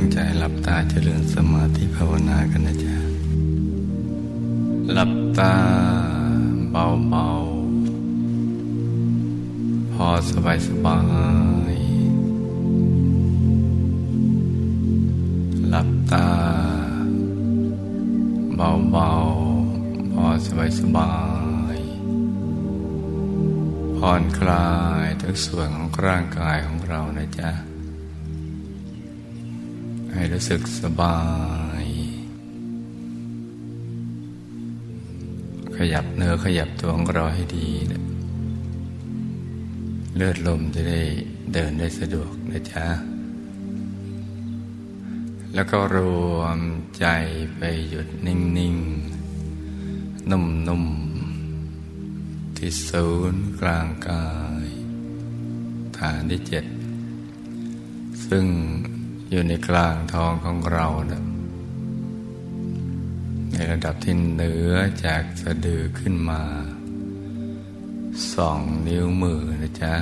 ตั้งใจหลับตาเจริญสมาธิภาวนากันนะจ๊ะ หลับตาเบาๆ พอสบายสบาย หลับตาเบาๆ พอสบายสบาย ผ่อนคลายทุกส่วนของร่างกายของเรานะจ๊ะ ให้รู้สึกสบาย ขยับเนื้อขยับตัวของเราให้ดีนะเลือดลมจะได้เดินได้สะดวกนะจ๊ะ แล้วก็รวมใจไปหยุดนิ่ง ๆ นุ่ม ๆ ที่ศูนย์กลางกาย ฐานที่เจ็ด ซึ่ง อยู่ในกลางท้องของเรานะในระดับที่เหนือจากสะดือขึ้นมาสองนิ้วมือนะจ๊ะ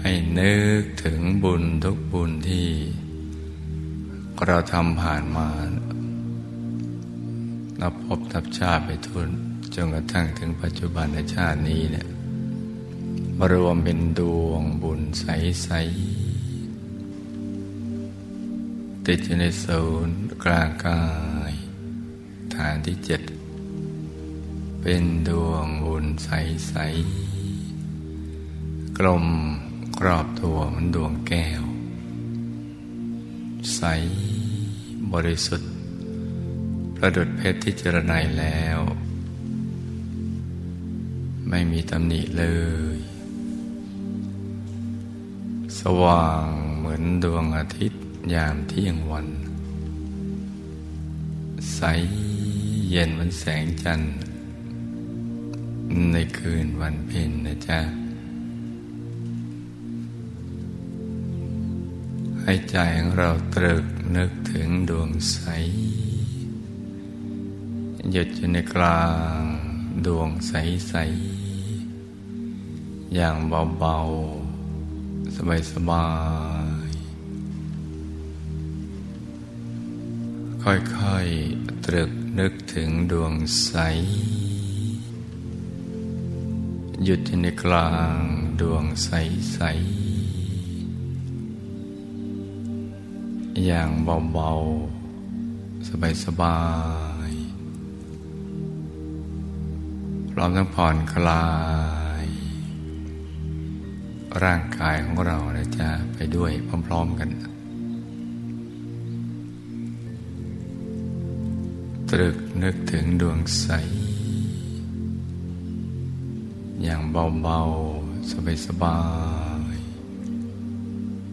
ให้นึกถึงบุญทุกบุญที่เราทำผ่านมานับพบนับชาติไปทุนจนกระทั่งถึงปัจจุบันในชาตินี้เนี่ย รวมเป็นดวงบุญใส ๆ ติดอยู่ในศูนย์กลางกาย ฐานที่เจ็ด เป็นดวงบุญใส ๆ กลมกรอบตัวเหมันดวงแก้ว ใสบริสุทธิ์ ประดุดเพชรที่เจรไนแล้ว ไม่มีตำหนิเลย สว่างเหมือนดวงอาทิตย์ยามเที่ยงวัน ใสเย็นเหมือนแสงจันทร์ ในคืนวันเพ็ญนะจ๊ะ ให้ใจของเราตรึกนึกถึงดวงใส หยุดอยู่ในกลางดวงใส ๆ อย่างเบา ๆ สบายสบาย ค่อยๆตรึกนึกถึงดวงใส หยุดในกลางดวงใสใสอย่างเบาๆ สบายๆพร้อมทั้งผ่อนคลาย ร่างกายของเรานะจ๊ะไปด้วยพร้อมๆกัน ตรึกนึกถึงดวงใส อย่างเบาๆ สบาย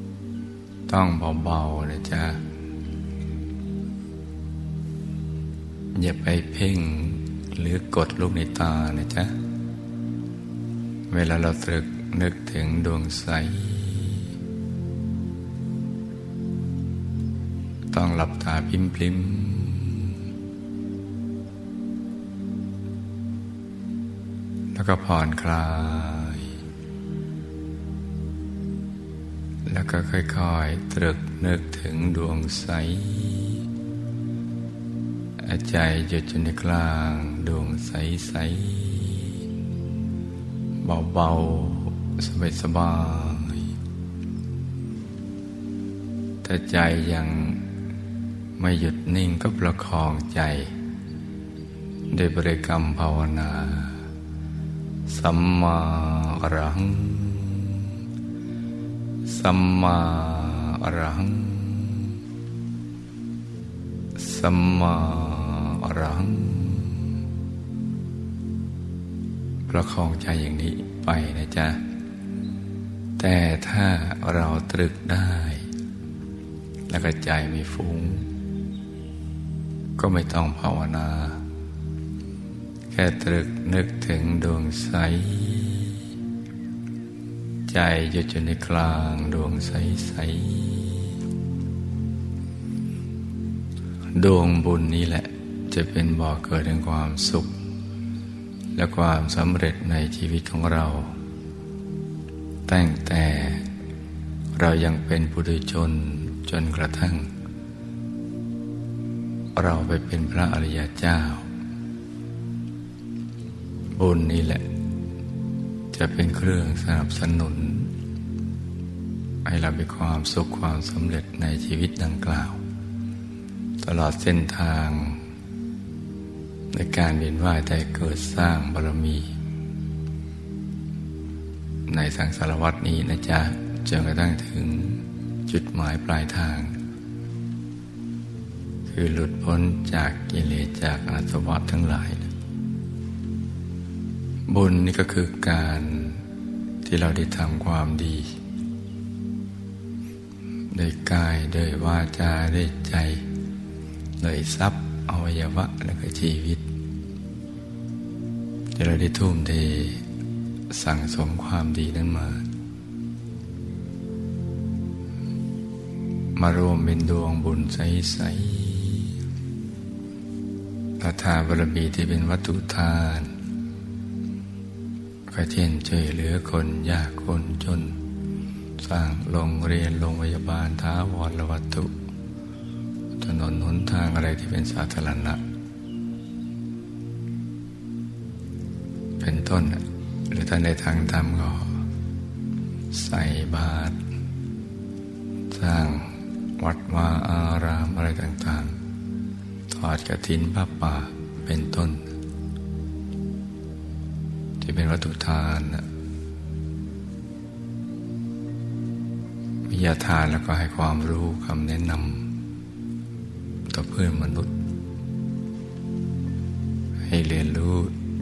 ๆ ต้องเบาๆนะจ๊ะอย่าไปเพ่งหรือกดลูกในตานะจ๊ะ เวลาเราตรึก นึกถึงดวงใส ต้องหลับตาพิมพลิมแล้วก็ผ่อนคลาย แล้วก็ค่อยๆตรึกนึกถึงดวงใสใจหยุดอยู่ในกลางดวงใส ๆ เบา ๆ สบายสบายถ้าใจยังไม่หยุดนิ่งก็ประคองใจด้วยบริกรรมภาวนา สัมมาอรัง สัมมาอรัง สัมมาอรัง ประคองใจอย่างนี้ไปนะจ๊ะ แต่ถ้าเราตรึกได้ แล้วก็ใจไม่ฟุ้ง ก็ไม่ต้องภาวนา แค่ตรึกนึกถึงดวงใส ใจหยุดอยู่ในกลางดวงใสใสดวงบุญนี้แหละ จะเป็นบ่อเกิดแห่งความสุข และความสำเร็จในชีวิตของเรา ตั้งแต่เรายังเป็นปุถุชนจนกระทั่ง เราไปเป็นพระอริยเจ้า บุญนี่แหละ จะเป็นเครื่องสนับสนุน ให้เรามีความสุขความสำเร็จในชีวิตดังกล่าว ตลอดเส้นทาง ในการเวียนว่ายใจเกิดสร้างบารมี ในสังสารวัตนี้นะจ๊ะจนกระทั่งถึงจุดหมายปลายทาง คือหลุดพ้นจากกิเลสจากอาสวะทั้งหลาย บุญนี่ก็คือการที่เราได้ทำความดีด้วยกายด้วยวาจาด้วยใจด้วยทรัพย์อวัยวะและก็ชีวิตที่เราได้ทุ่มเท สั่งสมความดีนั้นมา มารวมเป็นดวงบุญใสๆอาทานบารมีที่เป็นวัตถุทานก็เช่นช่วยเหลือคนยากคนจน สร้างโรงเรียนโรงพยาบาลท้าวรวัตถุ ถนนหนทางอะไรที่เป็นสาธารณะ เป็นต้น หรือถ้านในทางธรรมก็ใส่บาตรสร้างวัดวาอารามอะไรต่างๆ ทอดกระถินผ้าป่าเป็นต้น ที่เป็นวัตถุทานวิทยาทานแล้วก็ให้ความรู้คำแนะนำต่อเพื่อนมนุษย์ ให้เรียนรู้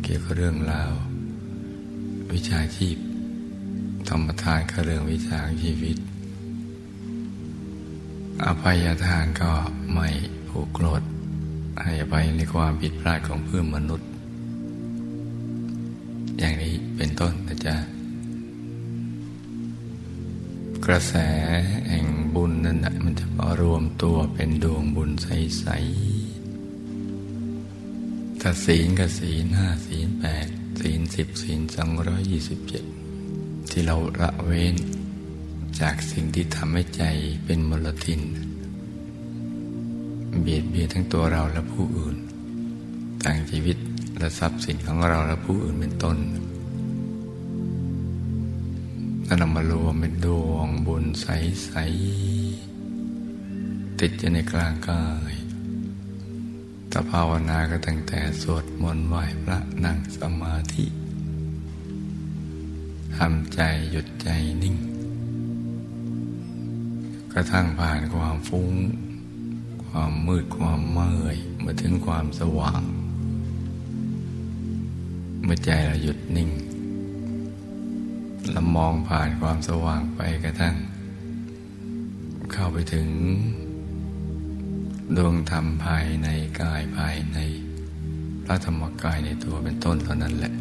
เกี่ยวกับเรื่องราว วิชาชีพ ธรรมทานก็เรื่องวิชาชีวิต อภัยทานก็ไม่ผูกโกรธให้อภัยในความผิดพลาดของเพื่อนมนุษย์ อย่างนี้เป็นต้นนะจ๊ะกระแสแห่งบุญนั่นแหะมันจะมารวมตัวเป็นดวงบุญใสๆถ้าศีลกับศีลห้าศีลแปด ศีลสิบศีลสองร้อยยี่สิบเจ็ดที่เราละเว้น จากสิ่งที่ทำให้ใจเป็นมลทิน เบียดเบียนทั้งตัวเราและผู้อื่นต่างชีวิตและทรัพย์สินของเราและผู้อื่นเป็นต้นถ้านมารวมเป็นดวงบุญใส ๆ ติดอยู่ในกลางกาย ถ้าภาวนาก็ตั้งแต่สวดมนต์ไหว้พระนั่งสมาธิทำใจหยุดใจนิ่ง กระทั่งผ่านความฟุ้ง ความมืดความเมื่อยมาถึงความสว่าง เมื่อใจเราหยุดนิ่งเรามองผ่านความสว่างไปกระทั่ง เข้าไปถึง ดวงธรรมภายในกายภายในพระธรรมกายในตัวเป็นต้นเท่านั้นแหละ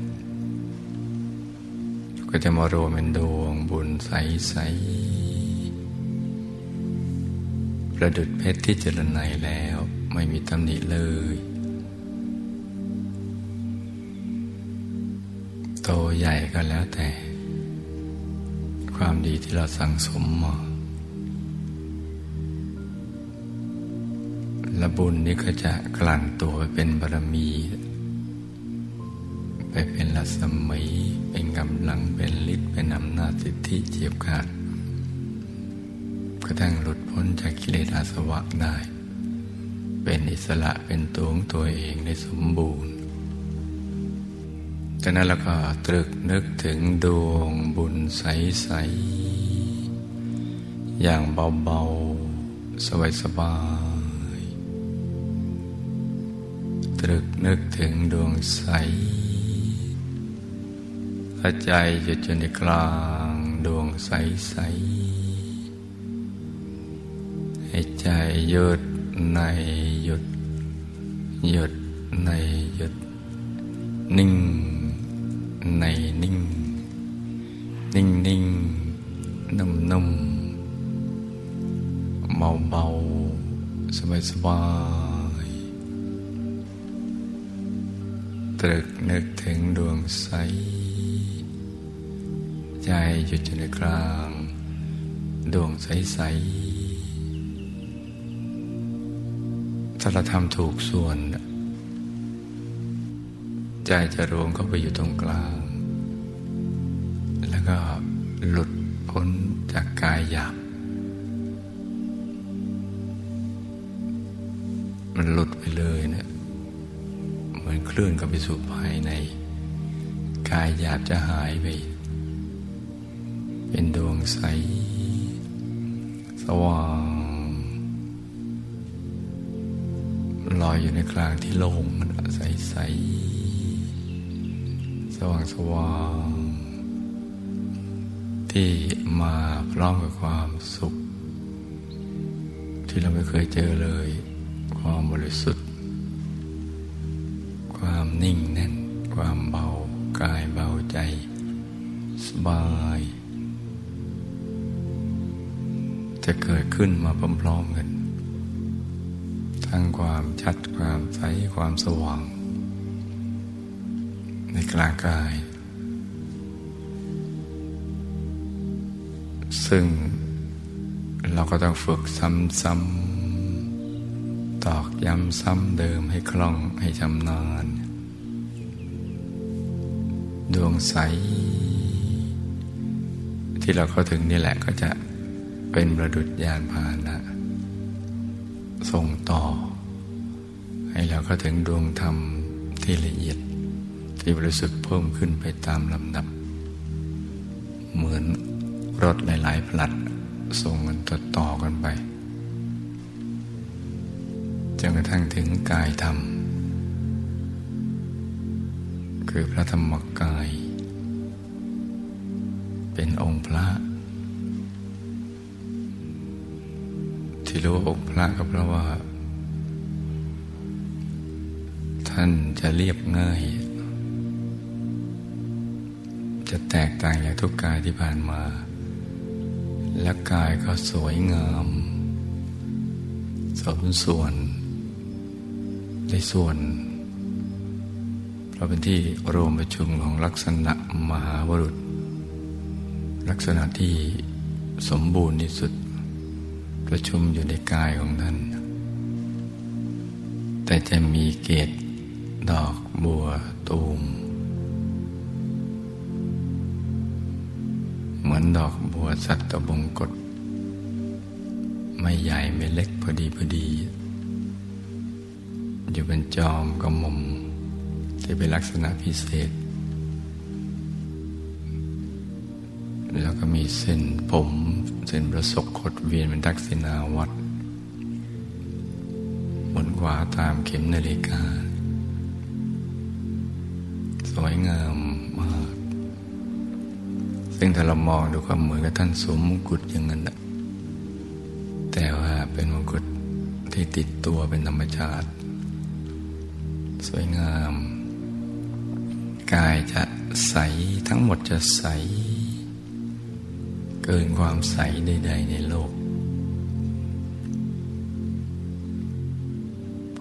ก็จะมารวมเป็นดวงบุญใสๆประดุดเพชรที่เจริญในแล้วไม่มีตำหนิเลย โตใหญ่ก็แล้วแต่ ความดีที่เราสั่งสมมา และบุญนี้ก็จะกลั่นตัวไปเป็นบารมี ไปเป็นลัสมัยเป็นกำลังเป็นฤทธิ์เป็นอำนาจสิทธิเจียบขาดกระทั่งหลุดพ้นจากกิเลสอาสวะได้ เป็นอิสระเป็นตัวของตัวเองได้สมบูรณ์จากนั้นเราก็ตรึกนึกถึงดวงบุญใส ๆ อย่างเบา ๆ สบาย นึกถึงดวงใสใจหยุดอยู่ในกลางดวงใสๆให้ใจหยุดในหยุด หยุดในหยุด นิ่งในนิ่ง นิ่งนิ่งนุ่มนุ่มเบาเบาสบายสบาย ตรึกนึกถึงดวงใส ใจหยุดอยู่ในกลาง ดวงใสๆถ้าเราทำถูกส่วน ใจจะรวมเข้าไปอยู่ตรงกลาง แล้วก็หลุด ไปสู่ภายใน กายหยาบจะหายไป เป็นดวงใส สว่าง ลอยอยู่ในกลางที่โล่งใสใส สว่างสว่าง ที่มาพร้อมกับความสุข ที่เราไม่เคยเจอเลย ความบริสุทธิ์ ร้อมกัน ทั้งความชัดความใสความสว่าง ในกลางกาย ซึ่งเราก็ต้องฝึกซ้ำๆ ตอกย้ำซ้ำเดิมให้คล่องให้ชำนาญ ดวงใส ที่เราเข้าถึงนี่แหละก็จะเป็นประดุจยานพาหนะ ส่งต่อ ให้เราเข้าถึงดวงธรรมที่ละเอียด ที่บริสุทธิ์เพิ่มขึ้นไปตามลำดับ เหมือนรถหลายๆพลัดส่งกันต่อต่อกันไปจนกระทั่งถึงกายธรรม คือพระธรรมกาย เป็นองค์พระ ที่รู้องค์พระก็เพราะว่า ท่านจะเรียบง่าย จะแตกต่างจากทุกกายที่ผ่านมา และกายก็สวยงาม สมส่วนในส่วนเพราะเป็นที่รวมประชุมของลักษณะมหาวรุษ ลักษณะที่สมบูรณ์ที่สุด ประชุมอยู่ในกายของท่าน แต่จะมีเกตดอกบัวตูม เหมือนดอกบัวสัตตบงกฎไม่ใหญ่ไม่เล็กพอดีพอดี อยู่เป็นจอมกระมมที่เป็นลักษณะพิเศษ ก็มีเส้นผม เส้นประศกขดเวียนเป็นทักษิณาวัดบนขวาตามเข็มนาฬิกา สวยงามมาก ซึ่งถ้าเรามองดูความเหมือนกับท่านสวมมงกุฎอย่างนั้นแต่ว่าเป็นมงกุฎที่ติดตัวเป็นธรรมชาติ สวยงาม กายจะใสทั้งหมดจะใส เกินความใสใด ๆ ในโลก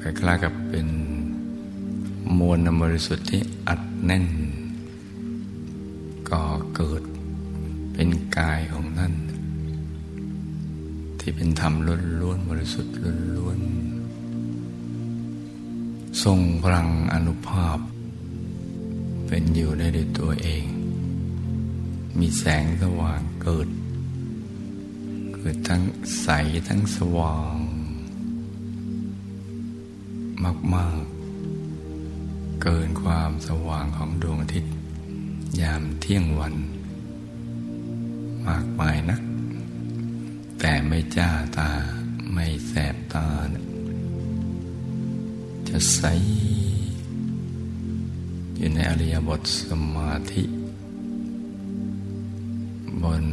คล้ายๆกับเป็นมวลบริสุทธิ์ที่อัดแน่น ก่อเกิดเป็นกายของท่าน ที่เป็นธรรมล้วนๆบริสุทธิ์ล้วนๆทรงพลังอนุภาพ เป็นอยู่ได้ด้วยตัวเอง มีแสงสว่างเกิด เกิดทั้งใสทั้งสว่าง มาก ๆ เกินความสว่างของดวงอาทิตย์ ยามเที่ยงวัน มากมายนัก แต่ไม่จ้าตาไม่แสบตา จะใส อยู่ในอริยบทสมาธิ บน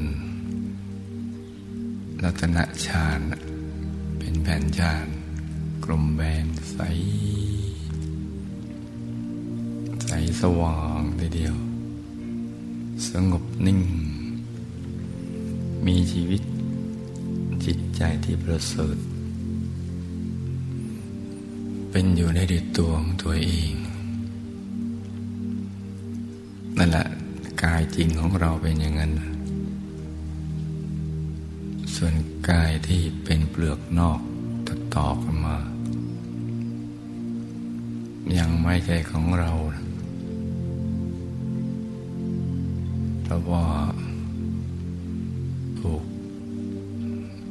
รัตนฌานเป็นแผ่นฌานกลมแบนใส ใสสว่างทีเดียว สงบนิ่ง มีชีวิตจิตใจที่ประเสริฐเป็นอยู่ในดิตัวของตัวเองนั่นแหละกายจริงของเราเป็นอย่างนั้น ส่วนกายที่เป็นเปลือกนอกต่อต่อกันมา ยังไม่ใช่ของเราเพราะว่าถูก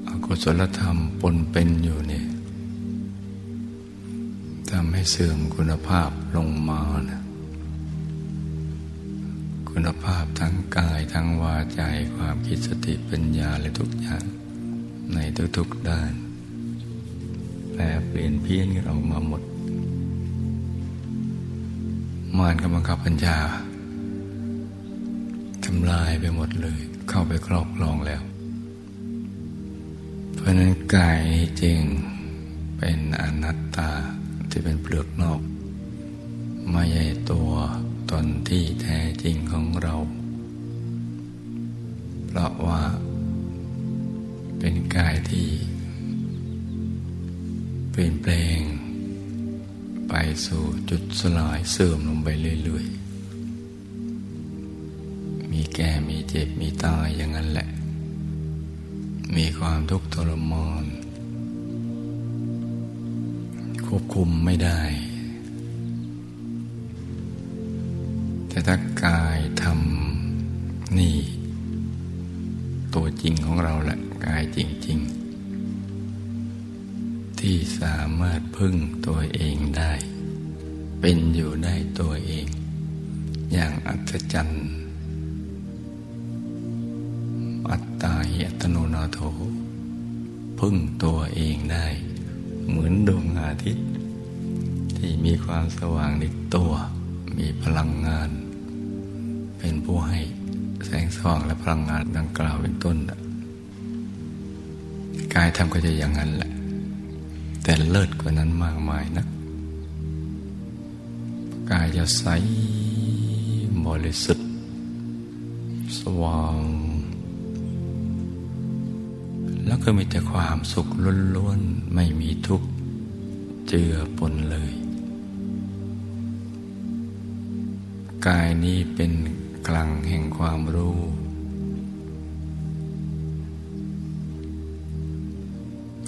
อกุศลธรรมปนเป็นอยู่เนี่ยทำให้เสื่อมคุณภาพลงมานะ ทั้งวาใจความคิดสติปัญญาและทุกอย่าง ในทุกๆด้านแปลเปลี่ยนเพี้ยนกันออกมาหมด มานกำลังขับปัญญาทำลายไปหมดเลย เข้าไปครอบครองแล้ว เพราะนั้นกายจริงเป็นอนัตตาที่เป็นเปลือกนอก ไม่ใช่ตัวตนที่ สลายเสื่อมลงไปเรื่อยๆ มีแก่มีเจ็บมีตายอย่างนั้นแหละ มีความทุกข์ทรมานควบคุมไม่ได้ อัตตาเหตโนนาโถ พึ่งตัวเองได้ เหมือนดวงอาทิตย์ ที่มีความสว่างในตัว มีพลังงาน เป็นผู้ให้แสงสว่างและพลังงานดังกล่าวเป็นต้นกายทำก็จะอย่างนั้นแหละ แต่เลิศกว่านั้นมากมายนะกายจะใสบริสุทธิ์สว่าง แล้วก็มีแต่ความสุขล้วนๆ ไม่มีทุกข์เจือปนเลย กายนี้เป็นกลังแห่งความรู้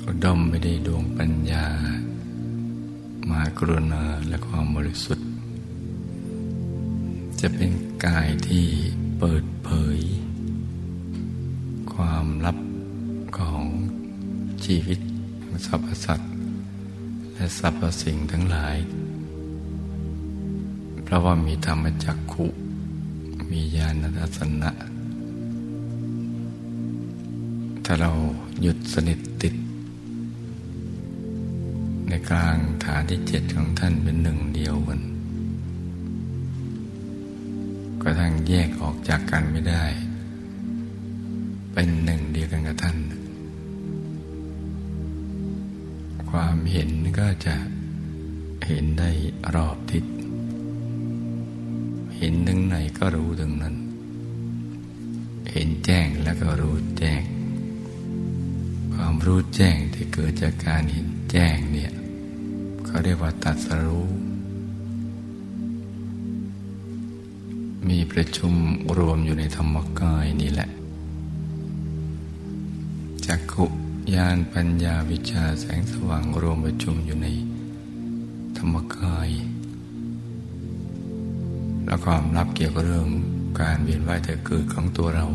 อุดมไปได้วยดวงปัญญา มากรุณาและความบริสุทธิ์ จะเป็นกายที่เปิดเผย ความลับ ชีวิตสรรพสัตว์และสรรพสิ่งทั้งหลาย เพราะว่ามีธรรมจักขุ มีญาณทัศนะ ถ้าเราหยุดสนิทติด ในกลางฐานที่เจ็ดของท่านเป็นหนึ่งเดียวกันก็ทั้งแยกออกจากกันไม่ได้ เป็นหนึ่งเดียวกันกับท่าน จะเห็นได้รอบทิศ เห็นถึงไหนก็รู้ถึงนั้น เห็นแจ้งแล้วก็รู้แจ้ง ความรู้แจ้งที่เกิดจากการเห็นแจ้งเนี่ยเขาเรียกว่าตัดสรู้ มีประชุมรวมอยู่ในธรรมกายนี่แหละจักขุ ยานปัญญาวิชาแสงสว่างรวมประชุมอยู่ในธรรมกาย และความลับเกี่ยวกับเรื่องการเวียนว่ายแต่เกิดของตัวเรา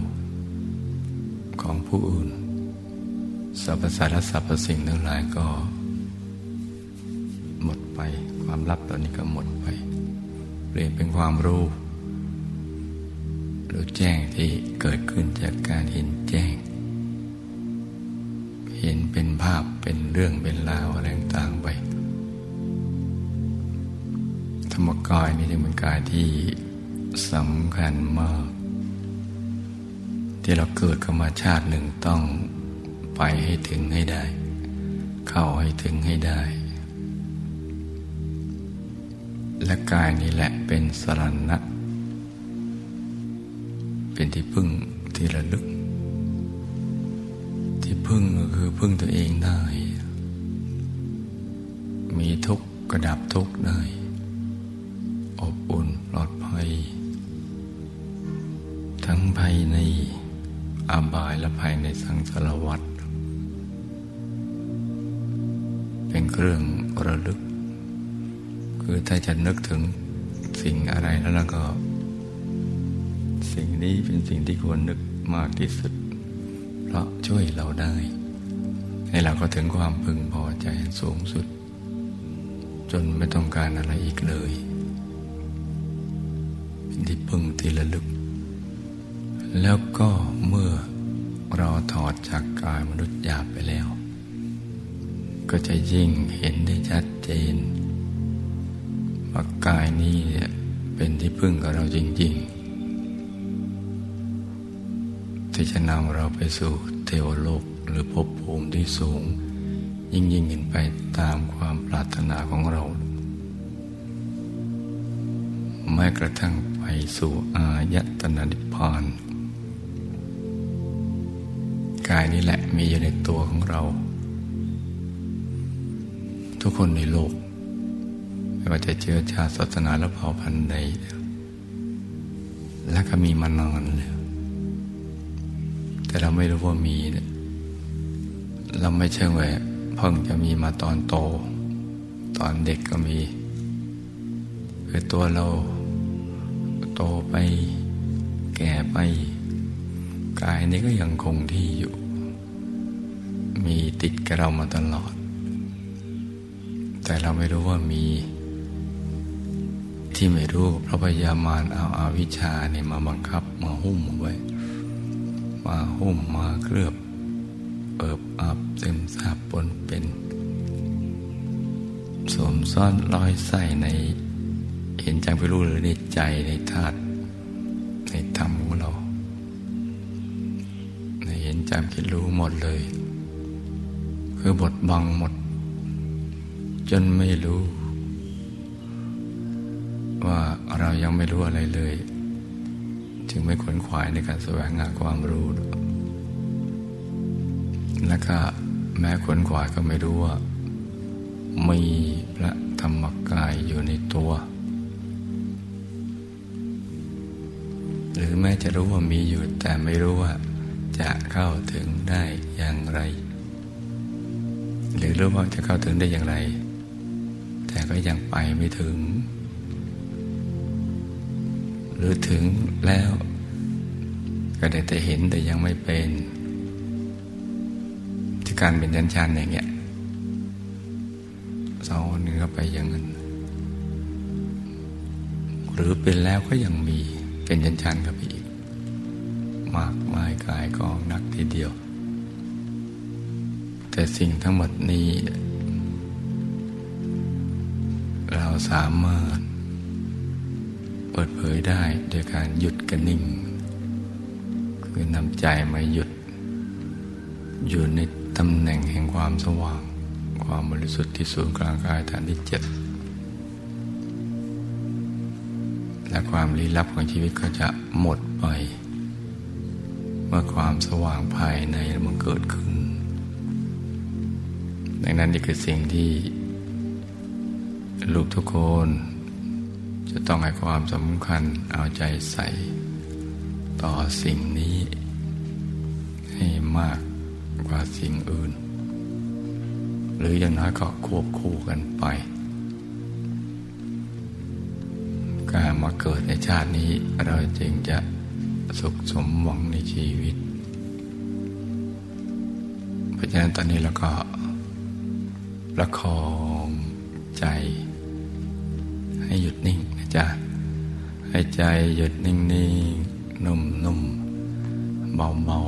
ของผู้อื่นสรรพสัตว์และสรรพสิ่งทั้งหลายก็ หมดไป ความลับตอนนี้ก็หมดไป เปลี่ยนเป็นความรู้รู้แจ้งที่เกิดขึ้นจากการเห็นแจ้ง เห็นเป็นภาพเป็นเรื่องเป็นราวอะไรต่างไป ธรรมกายนี่จึงเป็นกายที่สำคัญมาก ที่เราเกิดขึ้นมาชาติหนึ่งต้องไปให้ถึงให้ได้ เข้าให้ถึงให้ได้ และกายนี้แหละเป็นสรณะ เป็นที่พึ่งที่ระลึก พึ่งก็คือพึ่งตัวเองได้ มีทุกข์กระดับทุกข์ได้ อบอุ่นปลอดภัย ทั้งภายในอาบายและภายในสังสารวัฏเป็นเครื่องระลึก คือถ้าจะนึกถึงสิ่งอะไรแล้วก็ สิ่งนี้เป็นสิ่งที่ควรนึกมากที่สุด เพราะช่วยเราได้ ให้เราก็ถึงความพึงพอใจสูงสุด จนไม่ต้องการอะไรอีกเลยเป็นที่พึงที่ระลึก แล้วก็เมื่อเราถอดจากกายมนุษย์หยาบไปแล้ว ก็จะยิ่งเห็นได้ชัดเจนว่ากายนี้เป็นที่พึ่งกับเราจริง ๆ ที่จะนำเราไปสู่เทวโลกหรือภพภูมิที่สูง ยิ่งยิ่งขึ้นไปตามความปรารถนาของเราแม้กระทั่งไปสู่อายตนะนิพพานกายนี้แหละมีอยู่ในตัวของเรา ทุกคนในโลก ไม่ว่าจะเชื้อชาติศาสนาและเผ่าพันธุ์ใดและก็มีมานานเลย แต่เราไม่รู้ว่ามีเนี่ยเราไม่เชื่อว่าเพิ่งจะมีมาตอนโต ตอนเด็กก็มี คือตัวเราโตไปแก่ไป กายนี้ก็ยังคงที่อยู่ มีติดกับเรามาตลอด แต่เราไม่รู้ว่ามี ที่ไม่รู้เพราะพยามารเอาอาวิชชาเนี่ยมาบังคับมาหุ้มไว้ มาหุ้มมาเคลือบเอิบอับเต็มซาบปนเป็นสวมซ่อนรอยใส่ใน เห็นจังไปรู้หรือในใจในธาตุในธรรมของเรา ในเห็นจำคิดรู้หมดเลย คือบทบังหมด จนไม่รู้ ว่าเรายังไม่รู้อะไรเลย จึงไม่ขวนขวายในการแสวงหาความรู้ และก็แม้ขวนขวายก็ไม่รู้ว่า มีพระธรรมกายอยู่ในตัว หรือแม้จะรู้ว่ามีอยู่แต่ไม่รู้ว่าจะเข้าถึงได้อย่างไร หรือรู้ว่าจะเข้าถึงได้อย่างไร แต่ก็ยังไปไม่ถึง หรือถึงแล้ว ก็ได้แต่เห็นแต่ยังไม่เป็น ที่การเป็นยันชันอย่างเงี้ยสองคนนึงก็ไปอย่างนั้นหรือเป็นแล้วก็ยังมีเป็นยันชันกับอีก มากมายกายกองนักทีเดียว แต่สิ่งทั้งหมดนี้ เราสามารถ เปิดเผยได้โดยการหยุดกันนิ่ง คือนำใจมาหยุด อยู่ในตำแหน่งแห่งความสว่าง ความบริสุทธิ์ที่ศูนย์กลางกายฐานที่เจ็ดและความลี้ลับของชีวิตก็จะหมดไป เมื่อความสว่างภายในมันเกิดขึ้น ดังนั้นนี่คือสิ่งที่ลูกทุกคน จะต้องให้ความสำคัญเอาใจใส่ ต่อสิ่งนี้ ให้มากกว่าสิ่งอื่น หรืออย่างน้อยก็ควบคู่กันไป การมาเกิดในชาตินี้เราจึงจะสุขสมหวังในชีวิต เพราะฉะนั้นตอนนี้เราก็ประคองใจ ให้หยุดนิ่งนะจ๊ะให้ใจหยุดนิ่งนิ่งนุ่มนุ่มเบาเบา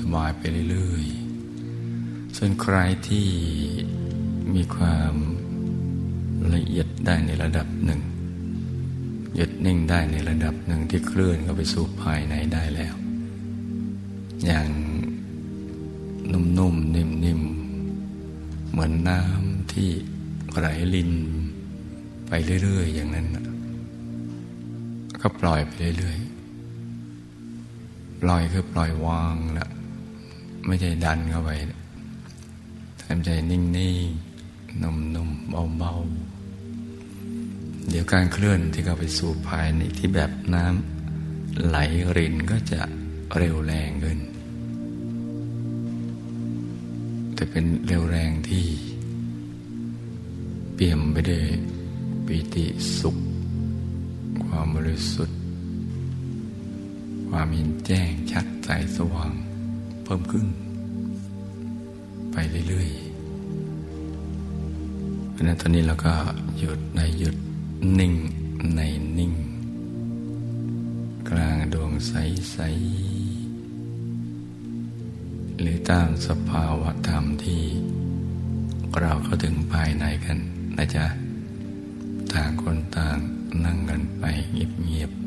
สบายไปเรื่อยๆ ส่วนใครที่มีความละเอียดได้ในระดับหนึ่งหยุดนิ่งได้ในระดับหนึ่งที่เคลื่อนเข้าไปสู่ภายในได้แล้ว ไปเรื่อย ๆ อย่างนั้นก็ปล่อยไปเรื่อยๆปล่อยคือปล่อยวางละไม่ใช่ดันเข้าไปทำใจนิ่งๆนุ่มๆเบาๆเดี๋ยวการเคลื่อนที่เข้าไปสู่ภายในที่แบบน้ำไหลรินก็จะเร็วแรงขึ้นแต่เป็นเร็วแรงที่เปี่ยมไปด้วย ปิติสุข ความบริสุทธิ์ ความเห็นแจ้งชัดใสสว่าง เพิ่มขึ้น ไปเรื่อยๆเพราะนั้นตอนนี้เราก็หยุดในหยุดนิ่งในนิ่ง กลางดวงใส ๆ หรือตามสภาวะธรรมที่เราเข้าถึงภายในกันนะจ๊ะ ต่างคนต่างนั่งกันไปเงียบ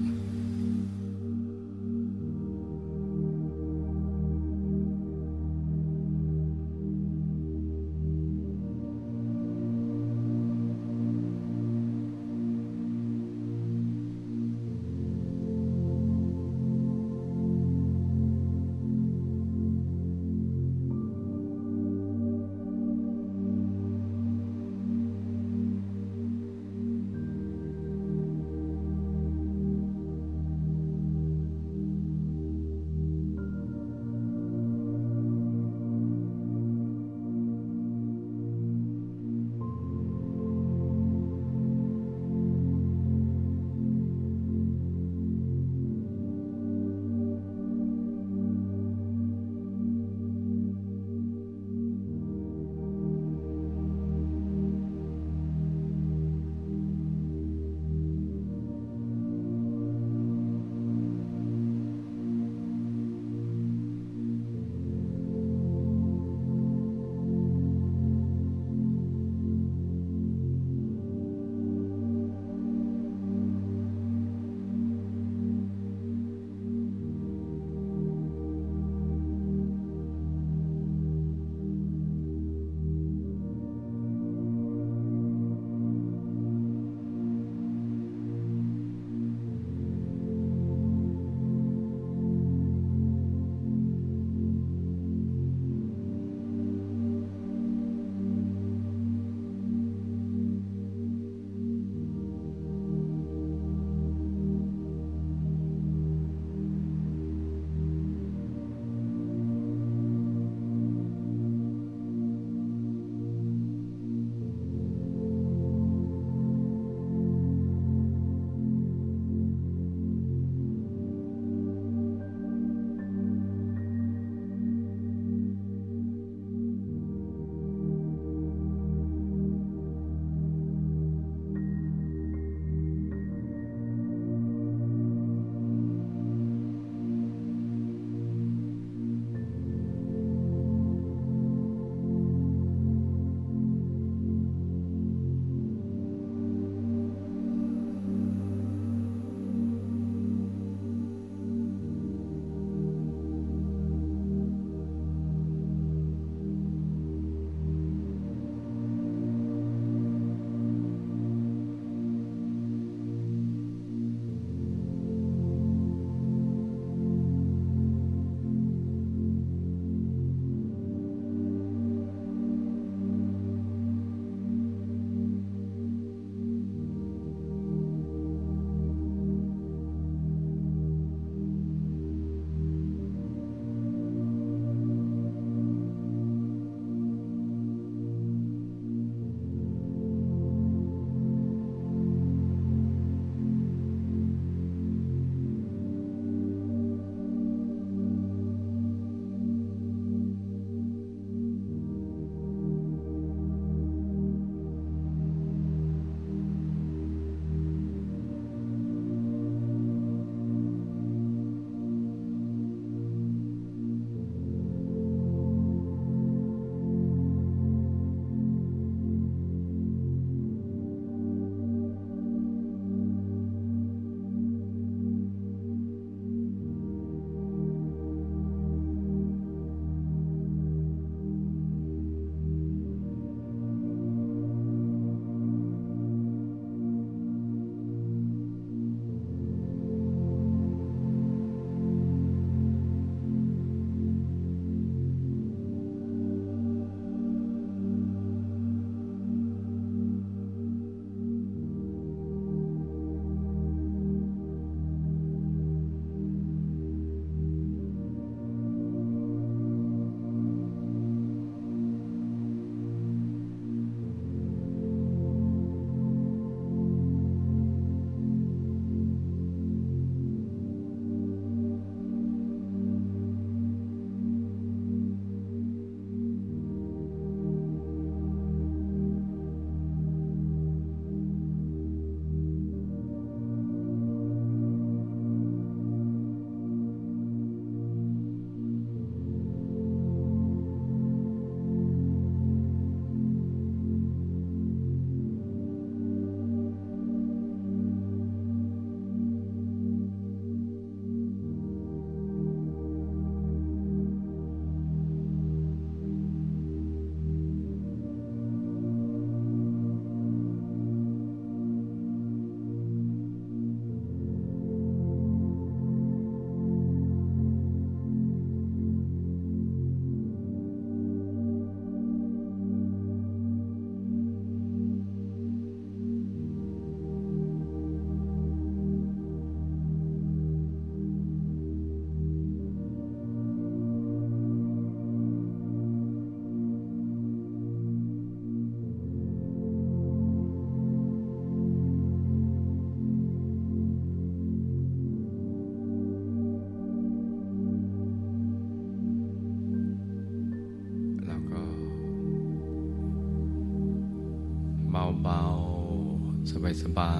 สบา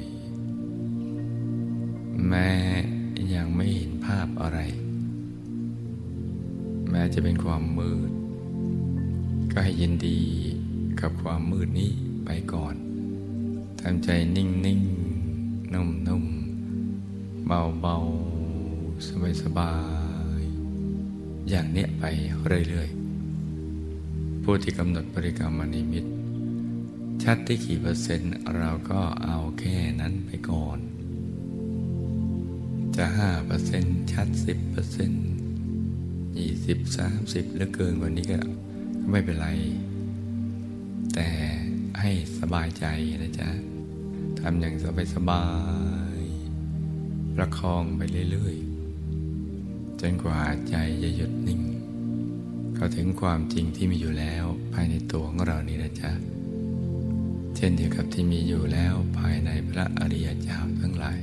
ย แม้ยังไม่เห็นภาพอะไร แม้จะเป็นความมืด ก็ให้ยินดีกับความมืดนี้ไปก่อนทำใจนิ่งๆนุ่มๆเบาๆสบายๆอย่างเนี้ยไปเรื่อยๆผู้ที่กำหนดบริกรรมนิมิต ชัดที่กี่เปอร์เซ็นต์ เราก็เอาแค่นั้นไปก่อน จะห้าเปอร์เซ็นต์ชัดสิบเปอร์เซ็นต์ยี่สิบสามสิบหรือเกินกว่านี้ก็ไม่เป็นไร แต่ให้สบายใจนะจ๊ะทำอย่างสบายสบายประคองไปเรื่อยๆ จนกว่าใจจะหยุดนิ่ง เข้าถึงความจริงที่มีอยู่แล้วภายในตัวของเรานี่นะจ๊ะ ช่นเดียวกับที่มีอยู่แล้วภายในพระอริยเจ้าทั้งหลาย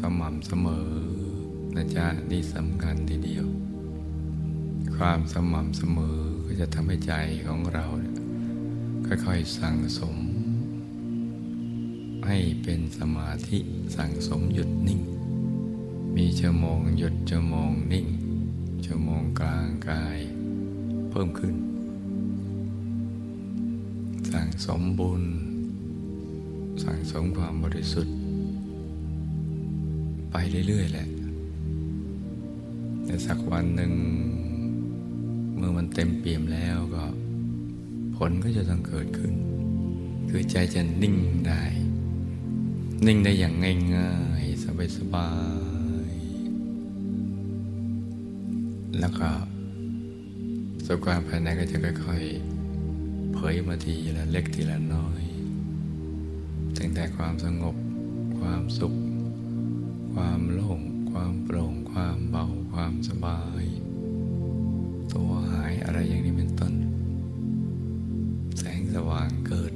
สม่ำเสมอนะจ๊ะนี่สำคัญทีเดียว ความสม่ำเสมอก็จะทำให้ใจของเรา ค่อยๆสั่งสม ให้เป็นสมาธิสั่งสมหยุดนิ่ง มีชั่วโมงหยุดชั่วโมงนิ่ง ชั่วโมงกลางกาย เพิ่มขึ้น สั่งสมบุญ สั่งสมความบริสุทธิ์ เรื่อย ๆ แหละ แต่สักวันหนึ่งเมื่อมันเต็มเปี่ยมแล้วก็ผลก็จะต้องเกิดขึ้น คือใจจะนิ่งได้ นิ่งได้อย่างง่ายๆ สบายๆ แล้วก็สุขความภายในก็จะค่อยๆ เผยมาทีละเล็กทีละน้อยตั้งแต่ความสงบความสุข ความโล่ง ความโปร่ง ความเบา ความสบาย ตัวหายอะไรอย่างนี้เป็นต้น แสงสว่างเกิด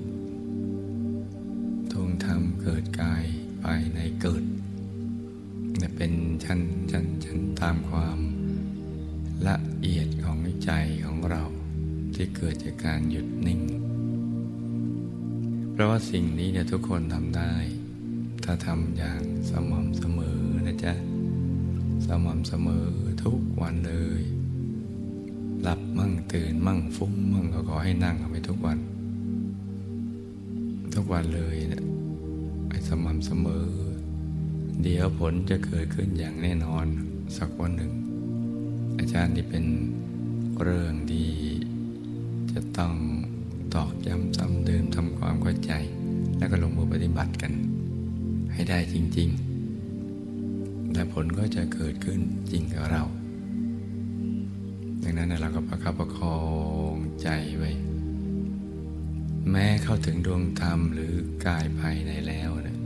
ทงธรรมเกิดกายภายในเกิดจะเป็นชั้นชั้นชั้นตามความละเอียดของใจของเราที่เกิดจากการหยุดนิ่ง เพราะว่าสิ่งนี้เนี่ยทุกคนทำได้ ถ้าทำอย่างสม่ำเสมอนะจ๊ะ สม่ำเสมอทุกวันเลย หลับมั่งตื่นมั่งฟุ้งมั่งก็ขอให้นั่งเอาไปทุกวัน ทุกวันเลยเนะให้สม่ำเสมอ เดี๋ยวผลจะเกิดขึ้นอย่างแน่นอนสักวันหนึ่ง อาจารย์ที่เป็นเรื่องที่จะต้องตอกย้ำซ้ำเดิมทำความเข้าใจ แล้วก็ลงมือปฏิบัติกัน ให้ได้จริง ๆ และผลก็จะเกิดขึ้นจริงกับเรา ดังนั้นเราก็ประคับประคองใจไว้ แม้เข้าถึงดวงธรรมหรือกายภายในแล้วนะ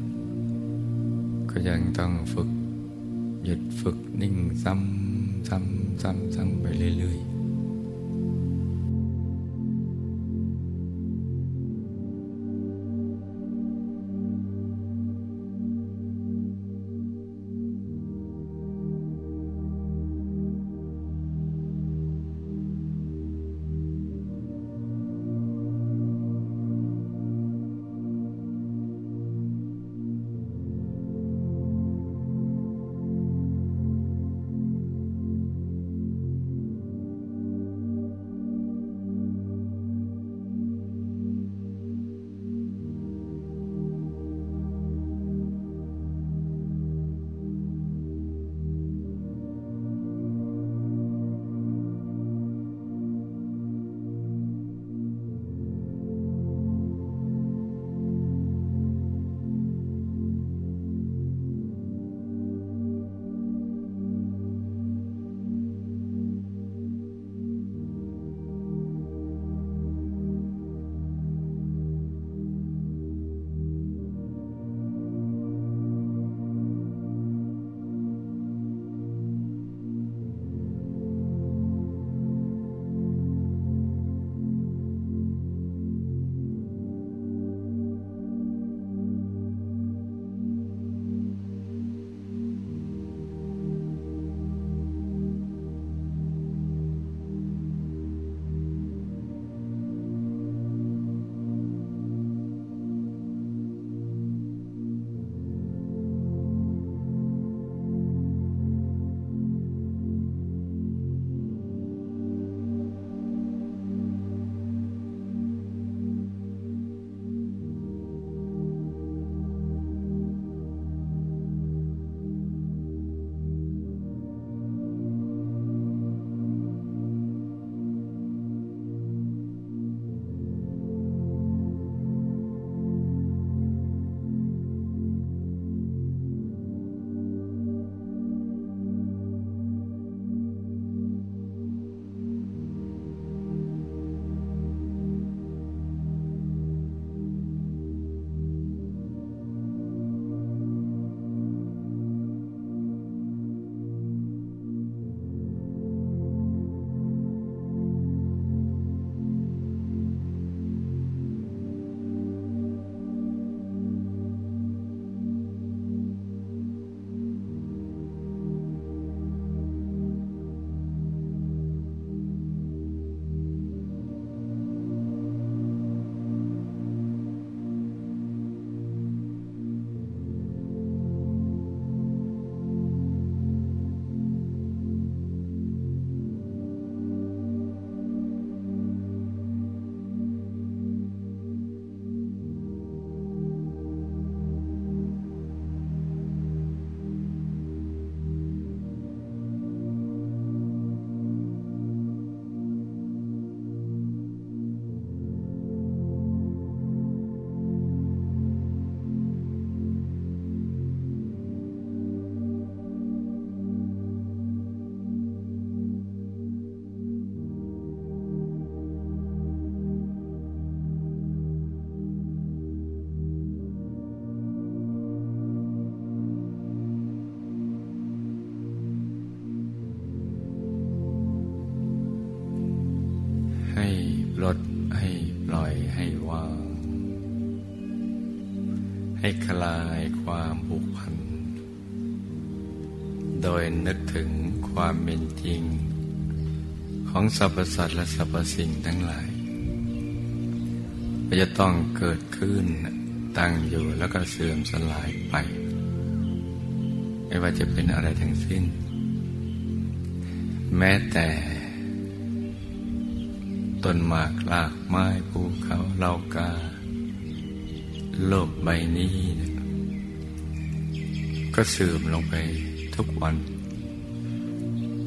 ก็ยังต้องฝึกหยุดฝึกนิ่งซ้ำซ้ำซ้ำซ้ำไปเรื่อยๆ ความเป็นจริง ของสรรพสัตว์และสรรพสิ่งทั้งหลายจะต้องเกิดขึ้นตั้งอยู่แล้วก็เสื่อมสลายไป ไม่ว่าจะเป็นอะไรทั้งสิ้น แม้แต่ต้นหมากลากไม้ภูเขาเลากา โลกใบนี้ ก็เสื่อมลงไปทุกวัน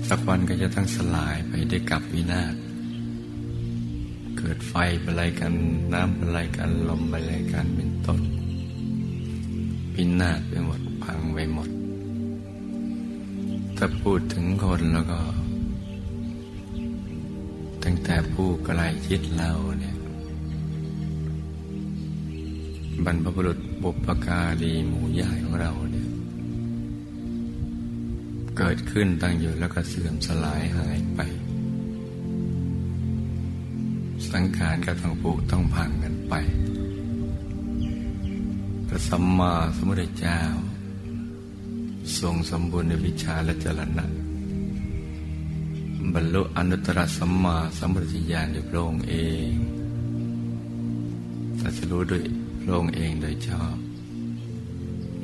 สักวันก็จะต้องสลายไปได้กับวินาศเกิดไฟเป็นไรกันน้ำเป็นไรกันลมเป็นไรกันเป็นต้นพินาศไปหมดพังไปหมด ถ้าพูดถึงคนแล้วก็ ตั้งแต่ผู้ใกล้ชิดเราเนี่ยบรรพบุรุษบุปการีหมู่ใหญ่ของเราเนี่ย เกิดขึ้นตั้งอยู่แล้วก็เสื่อมสลายหายไป สังขารก็ต้องผูกต้องพังกันไปพระสัมมาสัมพุทธเจ้า ทรงสมบูรณ์ในวิชาและจรณะ บรรลุอนุตตรสัมมาสัมพุทธญาณโดยพระองค์เองตรัสรู้ด้วยพระองค์เองโดยชอบ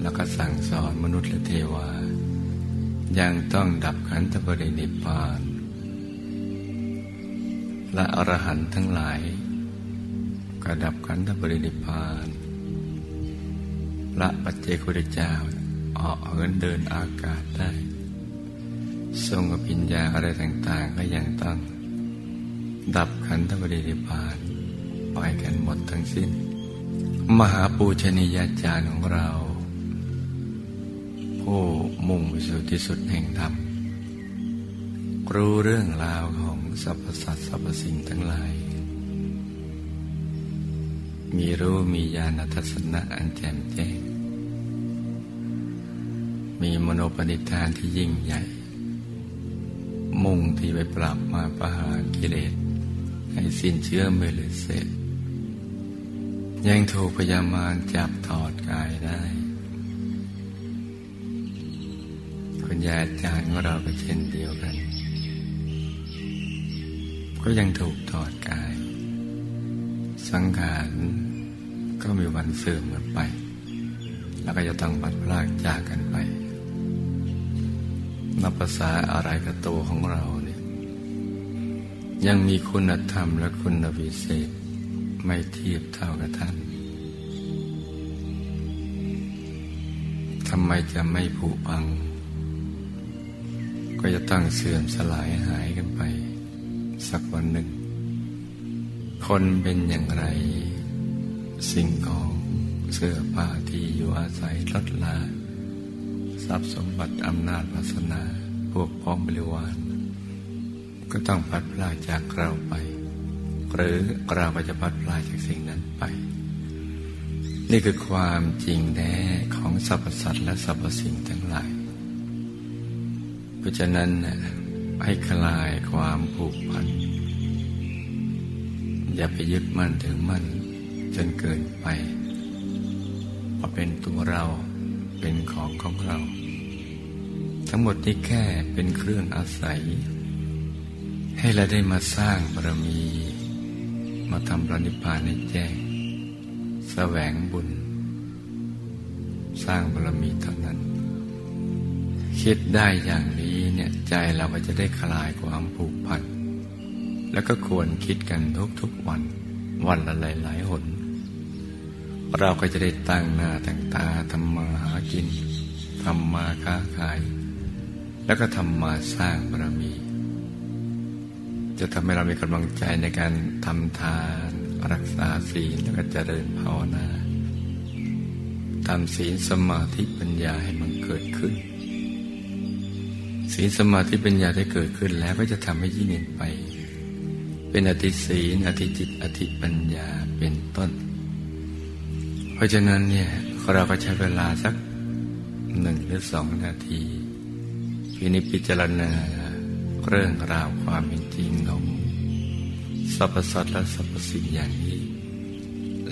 แล้วก็สั่งสอนมนุษย์และเทวา ยังต้องดับขันธปรินิพพานและอรหันต์ทั้งหลายกระดับขันธปรินิพานละปัจเจกุฎเจ้าออกเหินเดินอากาศได้ ทรงอภิญญาอะไรต่างๆ ก็ยังต้อง ดับขันธปรินิพานไปกันหมดทั้งสิ้น มหาปูชนียาจารย์ของเรา ผู้มุ่งไปสู่ที่สุดแห่งธรรม รู้เรื่องราวของสรรพสัตว์สรรพสิ่งทั้งหลาย มีรู้มีญาณทัศนะอันแจ่มแจ้ง มีมโนปณิธานที่ยิ่งใหญ่ มุ่งที่ไปปรับมาประหารกิเลส ให้สิ้นเชื่อไม่เหลือเศษยังถูกพยามารจับถอดกายได้ คุณยาอาจารย์ของเราก็เช่นเดียวกัน ก็ยังถูกถอดกาย สังขารก็มีวันเสื่อมหมดไป แล้วก็จะต้องบัดพลากจากกันไป นับภาษาอะไรกับตัวของเราเนี่ยยังมีคุณธรรมและคุณวิเศษ ไม่เทียบเท่ากับท่านทำไมจะไม่ผุพัง ก็จะตั้งเสื่อมสลายหายกันไป สักวันหนึ่ง คนเป็นอย่างไร สิ่งของเสื้อผ้าที่อยู่อาศัยลดลา ทรัพย์สมบัติอำนาจวาสนาพวกพ้องบริวาร ก็ต้องพัดพลาจากเราไป หรือเราก็จะพัดพลาจากสิ่งนั้นไป นี่คือความจริงแท้ของสรรพสัตว์และสรรพสิ่งทั้งหลาย ราะฉะนั้นให้คลายความผูกพัน อย่าไปยึดมั่นถึงมั่น จนเกินไปพอเป็นตัวเราเป็นของของเรา ทั้งหมดนี้แค่เป็นเครื่องอาศัย ให้เราได้มาสร้างบารมี มาทำปณิพานในแจ้งแสวงบุญ สร้างบารมีเท่านั้น คิดได้อย่างนี้ เนี่ยใจเราก็จะได้คลายความผูกพัน แล้วก็ควรคิดกันทุกๆวัน วันละหลายๆหน เราก็จะได้ตั้งหน้าตั้งตาทำมาหากินทำมาค้าขาย แล้วก็ทำมาสร้างบารมี จะทำให้เรามีกำลังใจในการทำทานรักษาศีลแล้วก็เจริญภาวนาทำศีลสมาธิปัญญาให้มันเกิดขึ้น ศีลสมาธิปัญญาได้เกิดขึ้นแล้วก็จะทำให้ยิ่งเห็นไป เป็นอธิศีลอธิจิต อธิปัญญาเป็นต้น เพราะฉะนั้นเนี่ยเราก็ใช้เวลาสักหนึ่งหรือสองนาทีพินิพิจารณาเรื่องราวความเป็นจริงของสรรพสัตว์และสรรพสิ่งอย่างนี้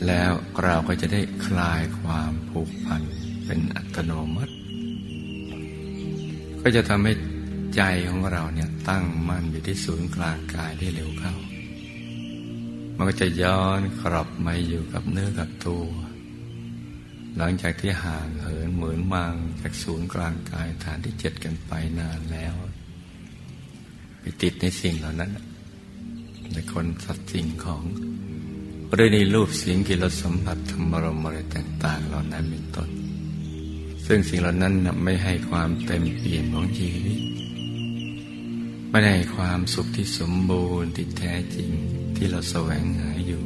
แล้วเราก็จะได้คลายความผูกพันเป็นอัตโนมัติ ก็จะทำให้ ใจของเราเนี่ยตั้งมั่นอยู่ที่ศูนย์กลางกายได้เร็วเข้า มันก็จะย้อนกลับมาอยู่กับเนื้อกับตัว หลังจากที่ห่างเหินเหมือนมางจากศูนย์กลางกายฐานที่เจ็ดกันไปนานแล้ว ไปติดในสิ่งเหล่านั้น ในคนสัตว์สิ่งของหรือในรูปเสียงกิรสัมผัสธรรมรมอะไรต่าง ๆ เหล่านั้นเป็นต้นซึ่งสิ่งเหล่านั้นไม่ให้ความเต็มเปี่ยมของชีวิต ไม่ได้ความสุขที่สมบูรณ์ที่แท้จริงที่เราแสวงหาอยู่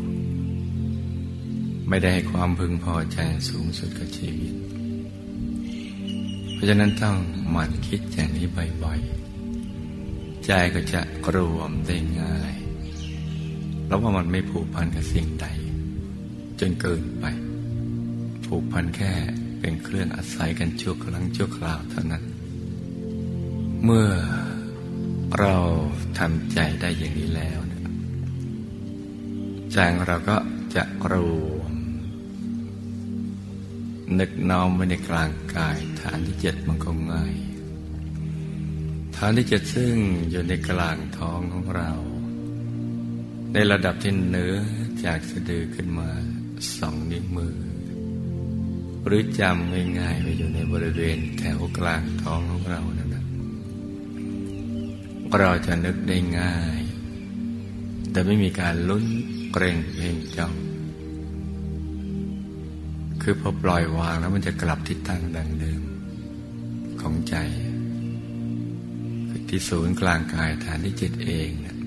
ไม่ได้ให้ความพึงพอใจสูงสุดกับชีวิต เพราะฉะนั้นต้องหมั่นคิดอย่างนี้บ่อยๆ ใจก็จะรวมได้ง่าย แล้วว่ามันไม่ผูกพันกับสิ่งใด จนเกินไป ผูกพันแค่เป็นเครื่องอาศัยกันชั่วครั้งชั่วคราวเท่านั้น เมื่อ เราทำใจได้อย่างนี้แล้วใจของเราก็จะรวม นึกน้อมไว้ในกลางกาย ฐานที่เจ็ดมันก็ง่าย ฐานที่เจ็ดซึ่งอยู่ในกลางท้องของเรา ในระดับที่เนื้อจากสะดือขึ้นมาสองนิ้วมือ หรือจำง่ายๆไปอยู่ในบริเวณแถวกลางท้องของเรานะ เราจะนึกได้ง่าย แต่ไม่มีการลุ้นเกรงเพ่งจ้อง คือพอปล่อยวางแล้วมันจะกลับที่ตั้งดังเดิม ของใจที่ศูนย์กลางกายฐานที่จิตเองนะ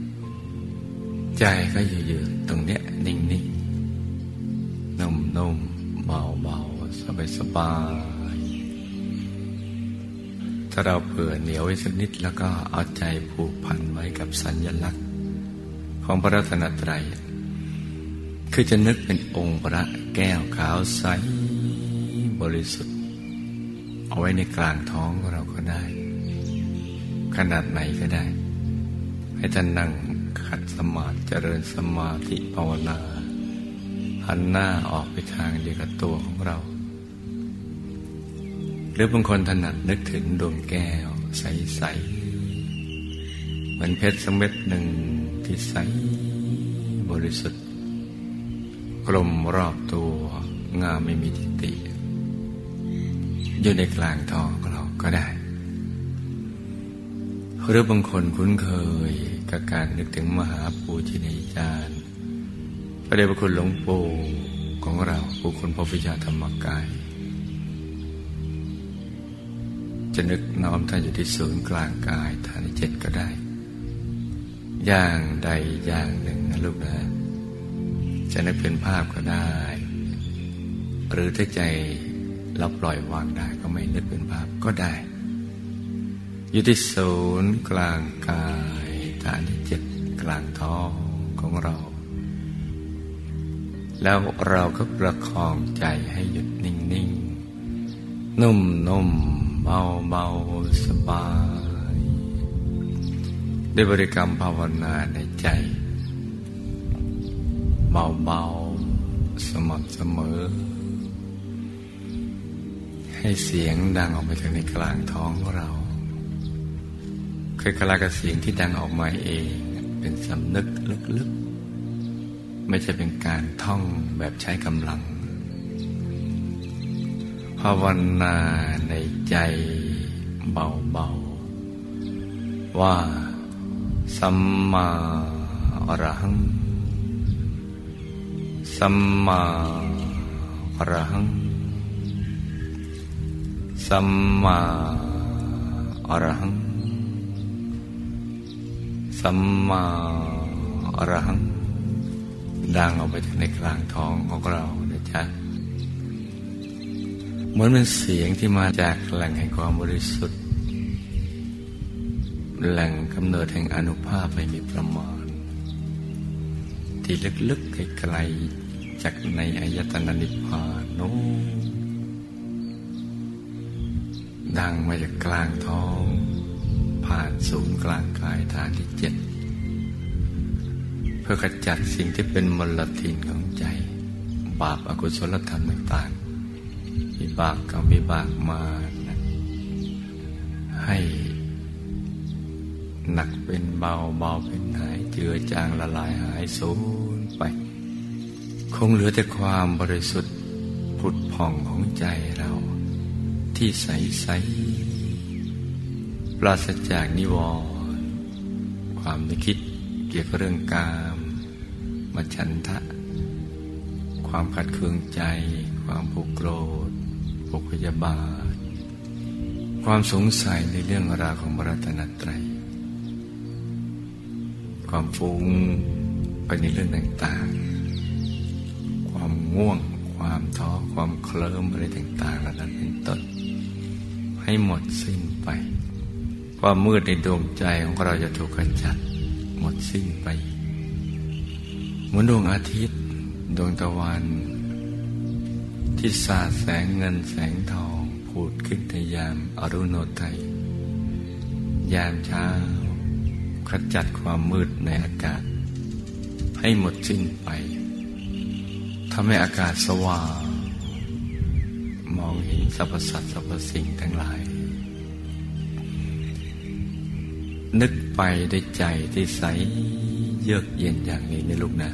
ใจก็อยู่ๆตรงเนี้ยนิ่งๆนุ่มๆเบาๆสบายถ้าเราเผื่อเหนียวไว้สักนิดแล้วก็เอาใจผูกพันไว้กับสัญญลักษณ์ ของพระรัตนตรัย คือจะนึกเป็นองค์พระแก้วขาวใสบริสุทธิ์ เอาไว้ในกลางท้องเราก็ได้ ขนาดไหนก็ได้ ให้ท่านนั่งขัดสมาธิเจริญสมาธิภาวนาหันหน้าออกไปทางเดียวกับตัวของเรา หรือบางคนถนัดนึกถึงดวงแก้ว ใส ๆ เหมือนเพชรสเม็ดหนึ่งที่ใสบริสุทธิ์กลมรอบตัวงามไม่มีทิฏฐิอยู่ในกลางท้องเราก็ได้ หรือบางคนคุ้นเคยกับการนึกถึงมหาปูชนีจารย์พระเดชพระคุณหลวงปู่ของเราผู้คนพระพิชาธรรมกาย จะนึกน้อมท่านอยู่ที่ศูนย์กลางกายฐานเจ็ดก็ได้ อย่างใดอย่างหนึ่งนะลูกนะจะนึกเป็นภาพก็ได้ หรือถ้าใจเราปล่อยวางได้ก็ไม่นึกเป็นภาพก็ได้ อยู่ที่ศูนย์กลางกายฐานที่เจ็ดกลางท้องของเรา แล้วเราก็ประคองใจให้หยุดนิ่ง ๆ นุ่มๆ เบาเบาสบาย ได้บริกรรมภาวนาในใจ เบาเบาสม่ำเสมอ ให้เสียงดังออกไปจากในกลางท้องของเราเคยกลากับเสียงที่ดังออกมาเอง เป็นสำนึกลึกๆ ไม่ใช่เป็นการท่องแบบใช้กำลัง ภาวนาในใจเบาๆ ว่าสัมมาอรหัง สัมมาอรหัง สัมมาอรหัง สัมมาอรหัง ดังออกไปในกลางท้องของเรานะจ๊ะ เหมือนเป็นเสียงที่มาจากแหล่งแห่งความบริสุทธิ์ แหล่งกำเนิดแห่งอนุภาพไม่มีประมาณ ที่ลึกๆไกลๆจากในอายตนะนิพพานโน้ดังมาจากกลางท้อง ผ่านศูนย์กลางกายฐานที่เจ็ดเพื่อขจัดสิ่งที่เป็นมลทินของใจ บาปอากุศลธรรมต่าง วิบากกรรมวิบากมานะให้หนักเป็นเบาเบาเป็นหายเจือจางละลายหายสูญไป คงเหลือแต่ความบริสุทธิ์ผุดผ่องของใจเรา ที่ใสใสปราศจากนิวรณ์ความนึกคิดเกี่ยวกับเรื่องกามมาฉันทะ ความขัดเคืองใจ ความผูกโกรธผูกพยาบาท ความสงสัยในเรื่องราวของบรัตนตรัย ความฟุ้งไปในเรื่องต่างๆ ความง่วง ความท้อ ความเคลิ้มอะไรต่างๆเหล่านั้นเป็นต้น ให้หมดสิ้นไป ความมืดในดวงใจของเราจะถูกขจัด หมดสิ้นไปเหมือนดวงอาทิตย์ ดวงตะวัน ที่สาดแสงเงินแสงทองพูดขึ้นในยามอรุณไทยยามเช้าขจัดความมืดในอากาศ ให้หมดสิ้นไปทำให้อากาศสว่าง มองเห็นสรรพสัตว์สรรพสิ่งทั้งหลาย นึกไปได้ใจที่ใสเยือกเย็นอย่างนี้นะลูกนะ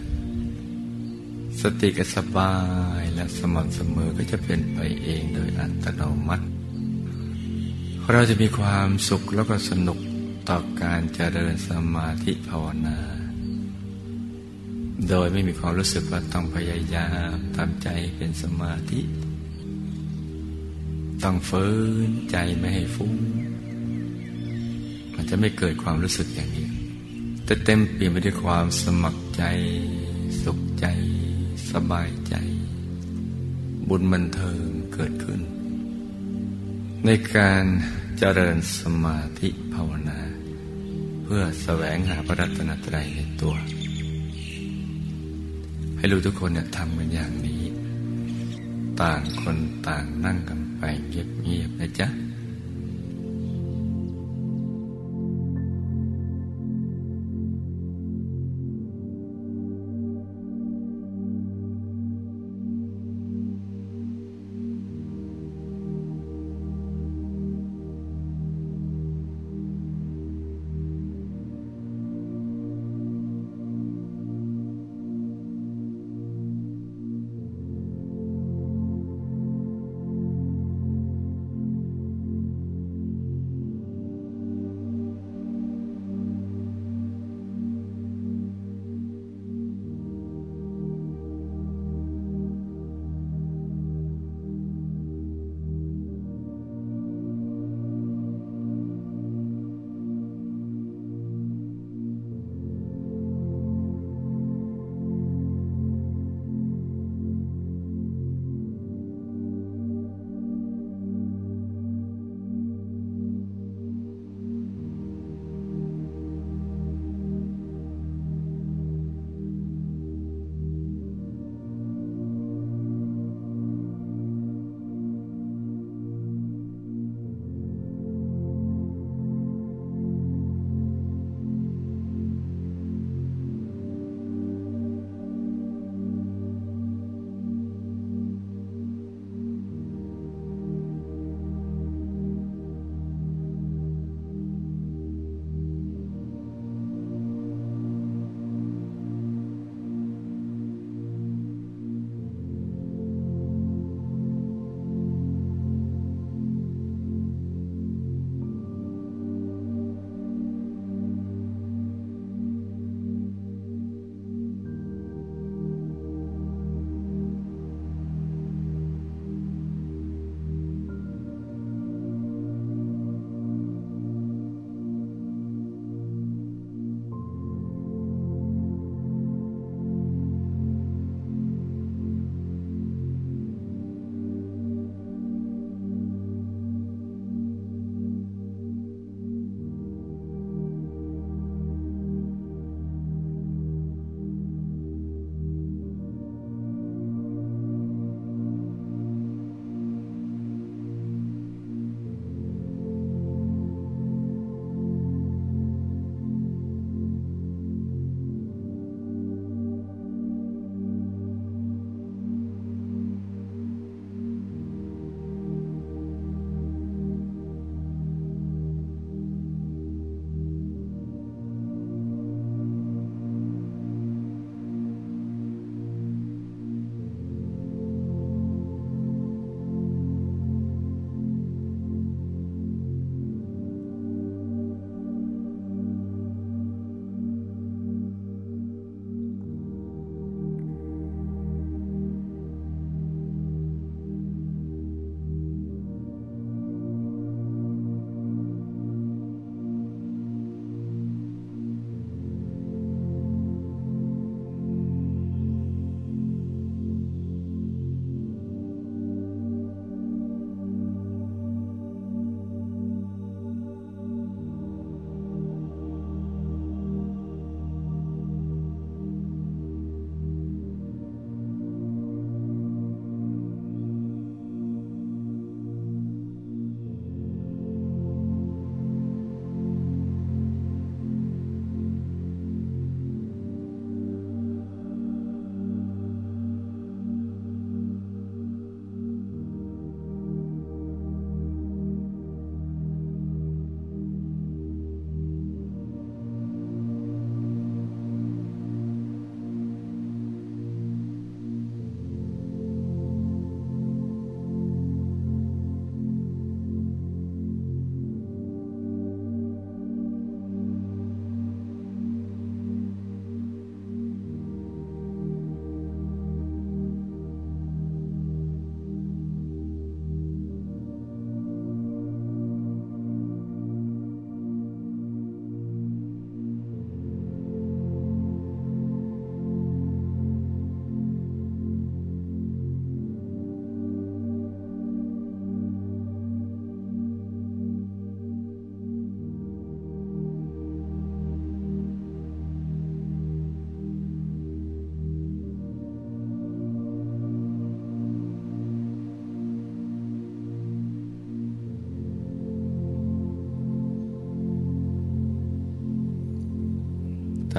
สติก็สบายและสม่ำเสมอก็จะเป็นไปเองโดยอัตโนมัติ เราจะมีความสุขแล้วก็สนุกต่อการเจริญสมาธิภาวนา โดยไม่มีความรู้สึกว่าต้องพยายามทำใจเป็นสมาธิ ต้องฝืนใจไม่ให้ฟุ้ง มันจะไม่เกิดความรู้สึกอย่างนี้ แต่เต็มเปี่ยมไปด้วยความสมัครใจสุขใจ สบายใจ บุญบันเทิงเกิดขึ้น ในการเจริญสมาธิภาวนา เพื่อแสวงหาพระรัตนตรัยในตัว ให้รู้ทุกคนเนี่ยทำกันอย่างนี้ ต่างคนต่างนั่งกันไปเงียบๆนะจ๊ะ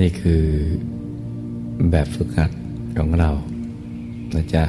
นี่คือแบบฝึกหัดของเรานะจ๊ะ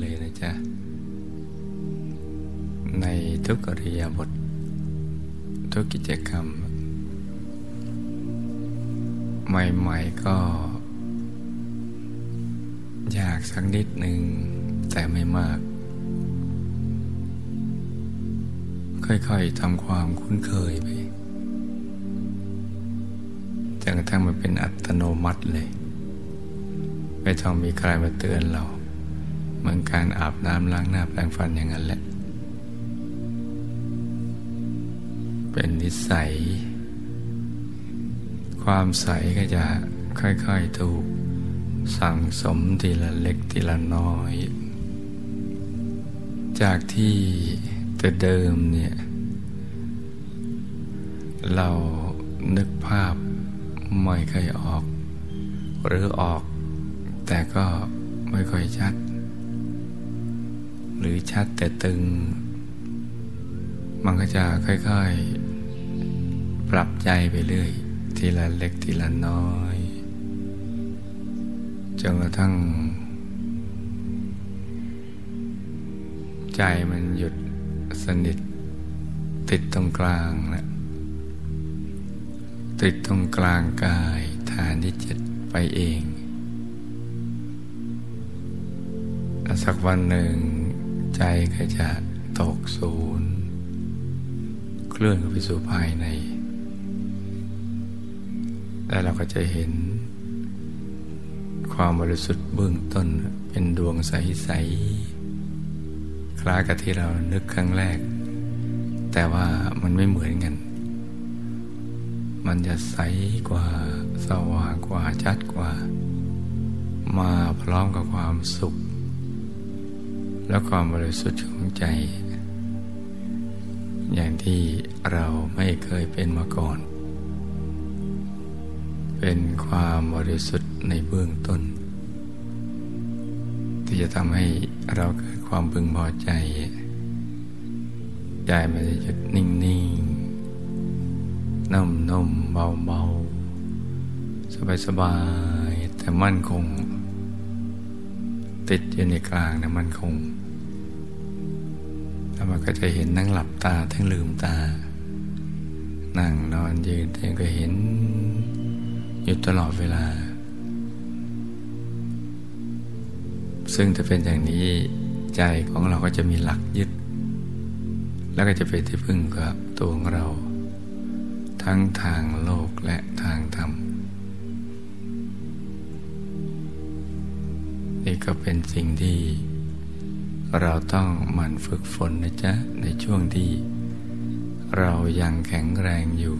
เลยนะจ๊ะ ในทุกอริยบท ทุกกิจกรรม ใหม่ๆก็ยากสักนิดหนึ่งแต่ไม่มาก ค่อยๆทำความคุ้นเคยไปจนกระทั่งมันเป็นอัตโนมัติเลย ไม่ต้องมีใครมาเตือนเรา เหมือนการอาบน้ำล้างหน้าแปรงฟันอย่างนั้นแหละ เป็นนิสัย ความใสก็จะค่อยๆถูกสั่งสมทีละเล็กทีละน้อย จากที่แต่เดิมเนี่ย เรานึกภาพไม่เคยออก หรือออกแต่ก็ไม่ค่อยชัด ชัดแต่ตึง มันก็จะค่อยๆ ปรับใจไปเรื่อย ทีละเล็กทีละน้อยจนกระทั่ง ใจมันหยุดสนิท ติดตรงกลางนะติดตรงกลางกายฐานที่เจ็ดไปเองแล้วสักวันหนึ่ง ใจก็จะตกศูนย์ เคลื่อนเข้าไปสู่ภายใน แล้วเราก็จะเห็น ความบริสุทธิ์เบื้องต้นเป็นดวงใส ๆ คล้ายกับที่เรานึกครั้งแรก แต่ว่ามันไม่เหมือนกัน มันจะใสกว่า สว่างกว่าชัดกว่า มาพร้อมกับความสุข และความบริสุทธิ์ของใจ อย่างที่เราไม่เคยเป็นมาก่อน เป็นความบริสุทธิ์ในเบื้องต้น ที่จะทำให้เราเกิดความพึงพอใจใจมันจะหยุดนิ่งๆนุ่มนุ่มเบาเบาสบายสบายแต่มั่นคง ติดอยู่ในกลางนะมันคง แล้วมันก็จะเห็นนั่งหลับตาทั้งลืมตา นั่งนอนยืนเองก็เห็น อยู่ตลอดเวลา ซึ่งจะเป็นอย่างนี้ใจของเราก็จะมีหลักยึด แล้วก็จะเป็นที่พึ่งกับตัวของเรา ทั้งทางโลกและทางธรรม ก็เป็นสิ่งที่ เราต้องหมั่นฝึกฝนนะจ๊ะ ในช่วงที่ เรายังแข็งแรงอยู่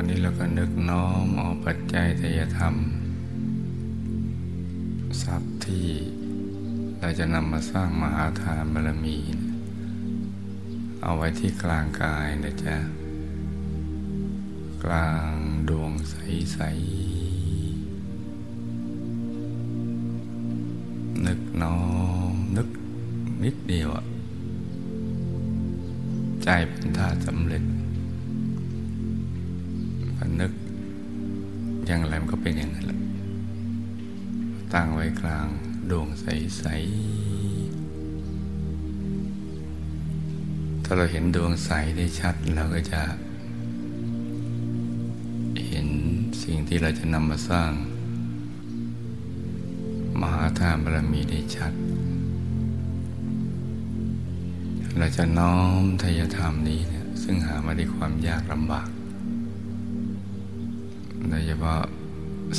อนนี้เราก็นึกน้อมเอาปัจจัยทยธรรม ทรัพย์ที่เราจะนำมาสร้างมหาทานบารมี เอาไว้ที่กลางกายนะจ๊ะ กลางดวงใส ๆ นึกน้อมนึกนิดเดียวอะใจเป็นท่าสำเร็จ อย่างไรมันก็เป็นอย่างนั้นแหละตั้งไว้กลางดวงใส ๆ ถ้าเราเห็นดวงใสได้ชัดเราก็จะ เห็นสิ่งที่เราจะนำมาสร้าง มหาทานบารมีได้ชัด เราจะน้อมทายธรรมนี้เนี่ยซึ่งหามาด้วยความยากลำบาก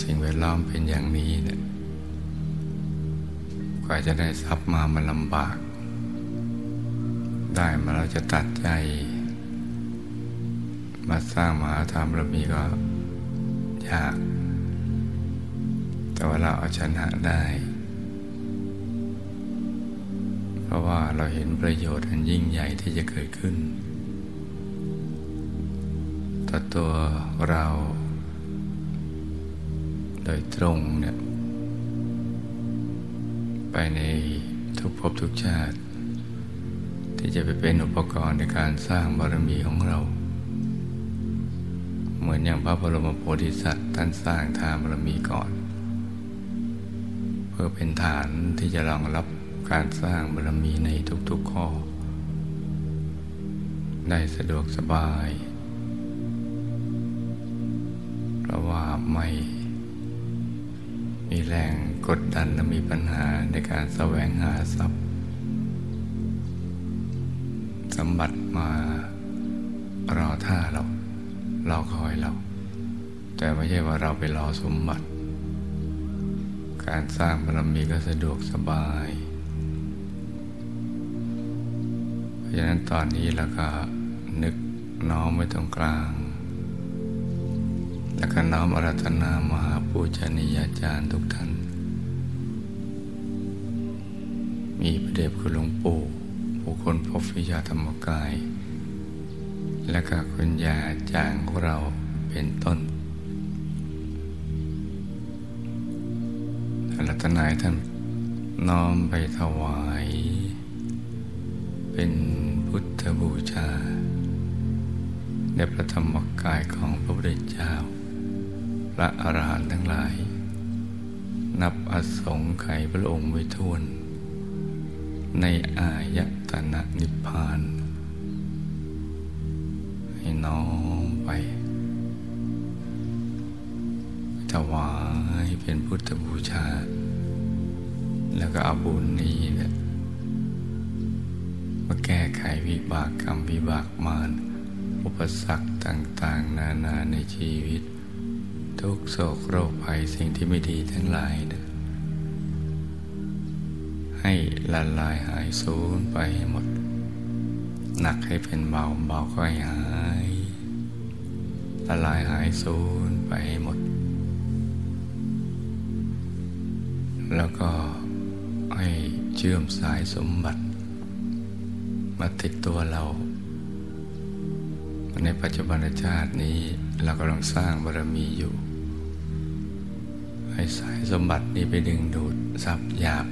สิ่งแวดล้อมเป็นอย่างนี้เนี่ยกว่าจะได้ทรัพย์มามันลำบาก ได้มาเราจะตัดใจ มาสร้างมหาธรรมระมีก็ยาก แต่ว่าเราเอาชนะได้ เพราะว่าเราเห็นประโยชน์อันยิ่งใหญ่ที่จะเกิดขึ้นต่อตัวเรา ดยตรงเนี่ยไปในทุกภพทุกชาติ ที่จะไปเป็นอุปกรณ์ในการสร้างบารมีของเรา เหมือนอย่างพระบรมโพธิสัตว์ท่านสร้างทานบารมีก่อน เพื่อเป็นฐานที่จะรองรับการสร้างบารมีในทุกๆข้อ ได้สะดวกสบาย เพราะว่าไม่ มีแรงกดดันและมีปัญหาในการแสวงหาทรัพย์ สมบัติมารอท่าเรารอคอยเรา แต่ไม่ใช่ว่าเราไปรอสมบัติ การสร้างบารมีก็สะดวกสบาย เพราะฉะนั้นตอนนี้เราก็นึกน้อมไว้ตรงกลาง และก็น้อมอารัธนามหาปูชนียาจารย์ทุกท่าน มีพระเดชคุณหลวงปู่ผู้คนพบวิชาธรรมกาย และก็คุณยาจางของเราเป็นต้นรัตนายท่านน้อมไปถวาย เป็นพุทธบูชาในพระธรรมกายของพระพุทธเจ้า ระอรหันต์ทั้งหลาย นับอสงไขยพระองค์ไว้ทวน ในอายตนะนิพพาน ให้น้อมไปถวายเป็นพุทธบูชา แล้วก็เอาบุญนี้เนี่ยมาแก้ไขวิบากกรรมวิบากมารอุปสรรคต่าง ๆ นานาในชีวิต ทุกโศกโรคภัยสิ่งที่ไม่ดีทั้งหลายนะให้ละลายหายสูญไปห,หมด หนักให้เป็นเบาเบาก็ให้หายละลายหายสูญไปห,หมด แล้วก็ให้เชื่อมสายสมบัติ มาติดตัวเรา ในปัจจุบันชาตินี้เรากำลังสร้างบารมีอยู่ สายสมบัตินี้ไปดึงดูดทรัพย์หยาบ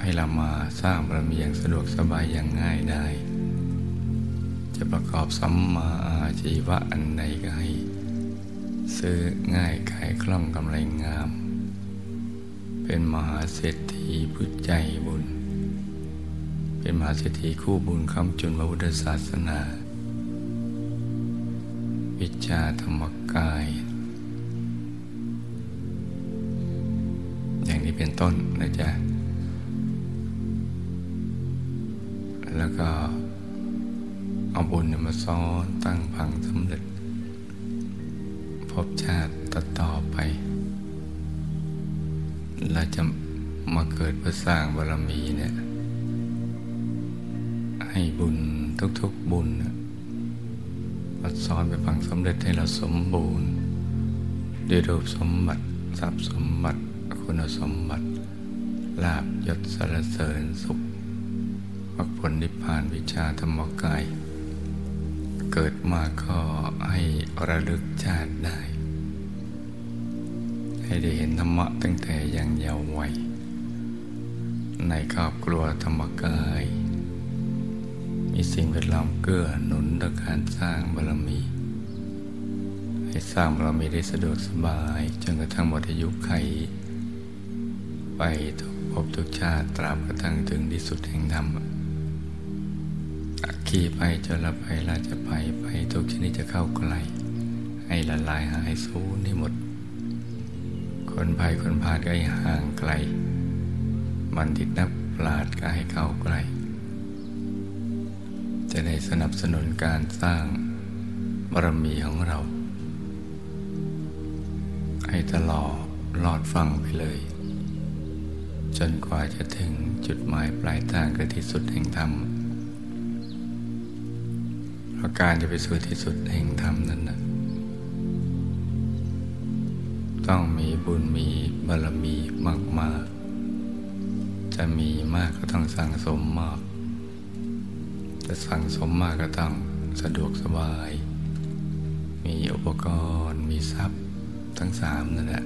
ให้เรามาสร้างบารมีอย่างสะดวกสบายอย่างง่ายได้ จะประกอบสัมมาอาชีวะอันใดก็ให้ ซื้อง่ายขายคล่องกำไรงาม เป็นมหาเศรษฐีผู้ใจบุญ เป็นมหาเศรษฐีคู่บุญคำจุนพระพุทธศาสนา วิชาธรรมกาย ต้นนะจ๊ะ แล้วก็เอาบุญมาซ้อนตั้งพังสำเร็จ พบชาติต่อต่อไป เราจะมาเกิดเพื่อสร้างบารมีเนี่ย ให้บุญทุกๆบุญมาสอนไปฟังสำเร็จให้เราสมบูรณ์ด้วยรูปสมบัติทรัพย์สมบัติ คุณสมบัติลาบยศสรเสริญสุขมรรคผลนิพพานวิชาธรรมกาย เกิดมาก็ให้ระลึกชาติได้ ให้ได้เห็นธรรมะตั้งแต่ยังเยาว์วัย ในครอบครัวธรรมกาย มีสิ่งแวดล้อมเกื้อหนุนต่อการสร้างบารมี ให้สร้างบารมีได้สะดวกสบาย จนกระทั่งหมดอายุไข ไปทุกภพทุกชาติตราบกระทั่งถึงที่สุดแห่งธรรมขี่ไปจนละไปเราจะไปไปทุกชนิดจะเข้าใกล้ให้ละลายหายสูญให้หมด คนภัยคนพาดก็ให้ห่างไกลบัณฑิตนักปราชญ์ก็ให้เข้าใกล้จะได้สนับสนุนการสร้างบารมีของเรา ให้ตลอดลอดฟังไปเลย จนกว่าจะถึงจุดหมายปลายทางคือที่สุดแห่งธรรมเพราะการจะไปสู่ที่สุดแห่งธรรมนั้นนะต้องมีบุญมีบารมีมากจะมีมากก็ต้องสั่งสมมาก จะสั่งสมมากก็ต้องสะดวกสบาย มีอุปกรณ์ มีทรัพย์ทั้งสามนั่นแหละ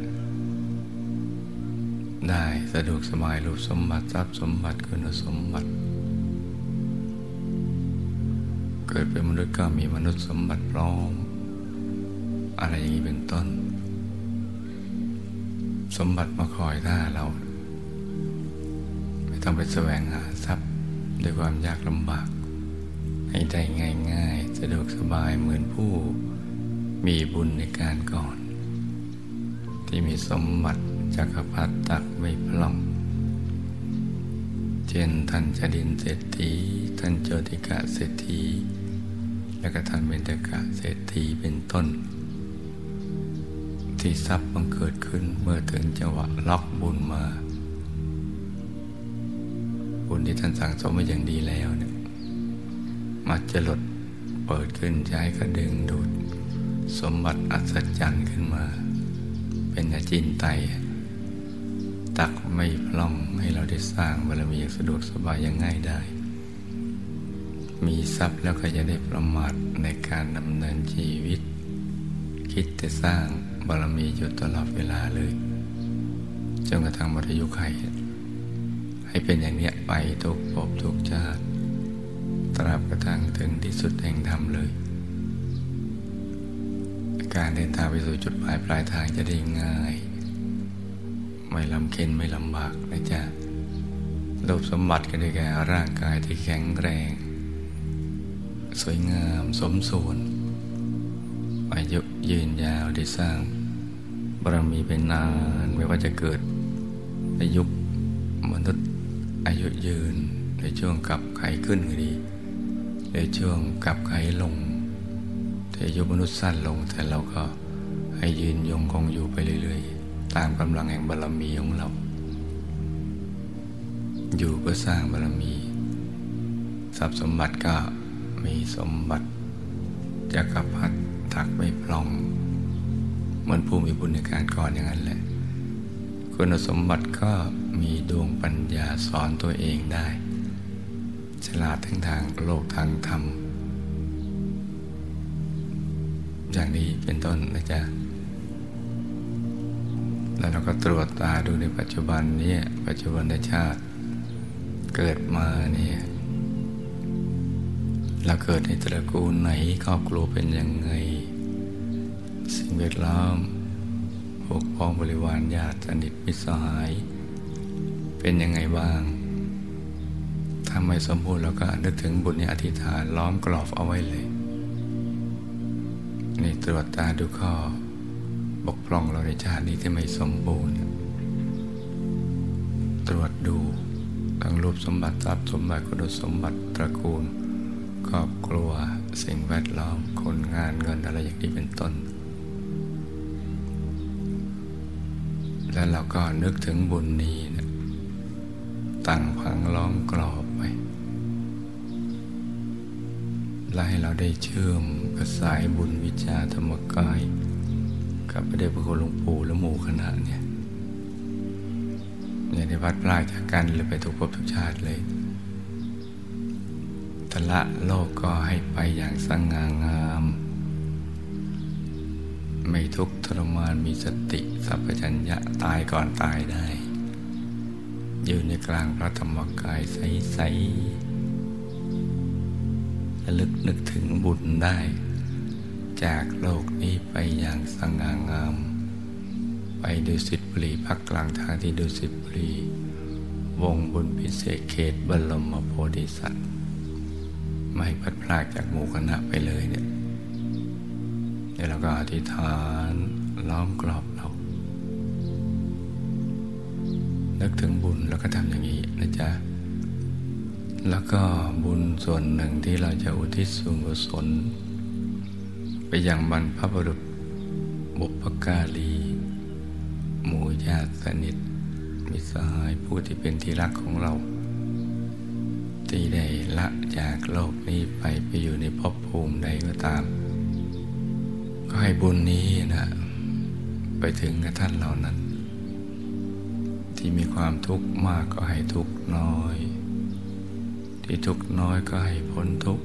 ได้สะดวกสบายรูปสมบัติทรัพย์สมบัติคุณสมบัติ เกิดเป็นมนุษย์ก็มีมนุษย์สมบัติพร้อม อะไรอย่างนี้เป็นต้น สมบัติมาคอยท่าเรา ไม่ต้องไปแสวงหาทรัพย์ด้วยความยากลำบาก ให้ได้ง่ายๆ สะดวกสบายเหมือนผู้มีบุญในการก่อน ที่มีสมบัติ จักรพรรดิตักไม่พล่อง เช่นท่านจดินเศรษฐีท่านโจติกะเศรษฐี และก็ท่านเบญจกะเศรษฐีเป็นต้น ที่ทรัพย์บังเกิดขึ้นเมื่อถึงจังหวะล็อกบุญมา บุญที่ท่านสั่งสมมาอย่างดีแล้วเนี่ยมักจะหลดเปิดขึ้นใจก็ดึงดูด สมบัติอัศจรรย์ขึ้นมา เป็นอาจินไต ตักไม่พล่องให้เราได้สร้างบารมีอย่างสะดวกสบายอย่างง่ายได้ มีทรัพย์แล้วก็จะได้ประมาทในการดำเนินชีวิต คิดจะสร้างบารมีอยู่ตลอดเวลาเลยจนกระทั่งหมดอายุไขให้เป็นอย่างนี้ไปทุกภพทุกชาติ ตราบกระทั่งถึงที่สุดแห่งธรรมเลย การเดินทางไปสู่จุดหมายปลายทางจะได้ง่าย ไม่ลำเค็นไม่ลำบากนะจ๊ะรูปสมบัติก็ได้แก่ร่างกายที่แข็งแรง สวยงามสมส่วน อายุยืนยาวได้สร้างบารมีเป็นนานไม่ว่าจะเกิดในยุมนุษย์อายุยืนในช่วงกับไขขึ้นก็ดีในช่วงกับไขลงแต่อายุมนุษย์สั้นลงแต่เราก็ให้ยืนยงคงอยู่ไปเรื่อยๆ ตามกำลังแห่งบารมีของเรา อยู่เพื่อสร้างบารมี ทรัพย์สมบัติก็มีสมบัติจักรพรรดิถักไม่พลอง เหมือนผู้มีบุญในการก่อนอย่างนั้นแหละ คุณสมบัติก็มีดวงปัญญาสอนตัวเองได้ ฉลาดทั้งทางโลกทางธรรม อย่างนี้เป็นต้นนะจ๊ะ แล้วเราก็ตรวจตาดูในปัจจุบันนี้ปัจจุบันชาติเกิดมาเนี่ยเราเกิดในตระกูลไหนครอบครัวเป็นยังไง สิ่งแวดล้อมพวกพ้องบริวารญาติสนิทมิตรสหาย เป็นยังไงบ้างถ้าไม่สมบูรณ์เราก็นึกถึงบุญในอธิษฐานล้อมกรอบเอาไว้เลย นี่ตรวจตาดูข้อ บกพร่องเราในชาตินี้ที่ไม่สมบูรณ์ ตรวจดูทั้งรูปสมบัติทรัพย์สมบัติคุณสมบัติตระกูลครอบครัวสิ่งแวดล้อมคนงานเงินอะไรอย่างนี้เป็นต้น แล้วเราก็นึกถึงบุญนี้นะตั้งพังล้อมกรอบไปและให้เราได้เชื่อมกับสายบุญวิชาธรรมกาย กับพระเดชพระคุณหลวงปู่และหมู่คณะเนี่ยอย่าได้พัดพลาดจากกันเลยไปทุกภพทุกชาติเลยทละโลกก็ให้ไปอย่างสง่างาม ไม่ทุกข์ทรมานมีสติสัพพัญญะตายก่อนตายได้ อยู่ในกลางพระธรรมกายใสๆระลึกนึกถึงบุญได้ จากโลกนี้ไปอย่างสง่างาม ไปดูสิตบุรีพักกลางทางที่ดูสิตบุรี วงบุญพิเศษเขตบรมโพธิสัตว์ ไม่พัดพลากจากหมู่คณะไปเลยเนี่ยเดี๋ยวเราก็อธิษฐานล้อมกรอบเรานึกถึงบุญแล้วก็ทำอย่างนี้นะจ๊ะแล้วก็บุญส่วนหนึ่งที่เราจะอุทิศส่วนกุศล ไปยังบรรพบุรุษ บุพการี หมู่ญาติสนิท มิสหายผู้ที่เป็นที่รักของเรา ที่ได้ละจากโลกนี้ไปไปอยู่ในภพภูมิใดก็ตาม ก็ให้บุญนี้นะไปถึงกับท่านเหล่านั้น ที่มีความทุกข์มากก็ให้ทุกข์น้อย ที่ทุกข์น้อยก็ให้พ้นทุกข์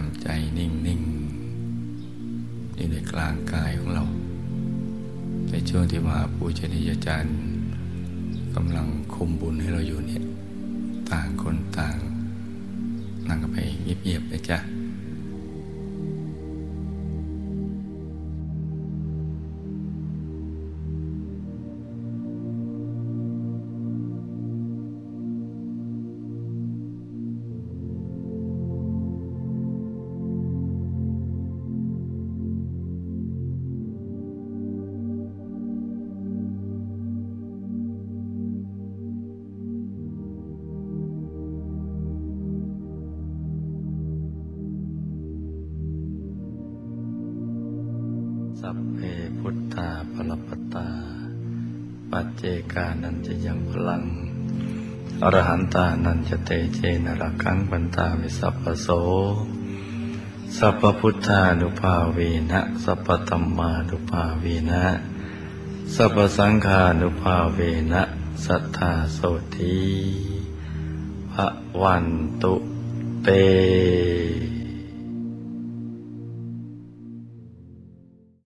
ทำใจนิ่งๆอยู่ในกลางกายของเรา ในช่วงที่มหาปูชนียาจารย์กำลังคุมบุญให้เราอยู่เนี่ย ต่างคนต่าง นั่งกันไปเงียบๆนะจ๊ะ อรหันตานันจะเตเจนรักังปันตาวิสัพพโส สัพพุทธานุภาเวนะสัพพธรรมานุภาเวนะสัพพสังฆานุภาเวนะสัทธาโสธีพระวันตุเต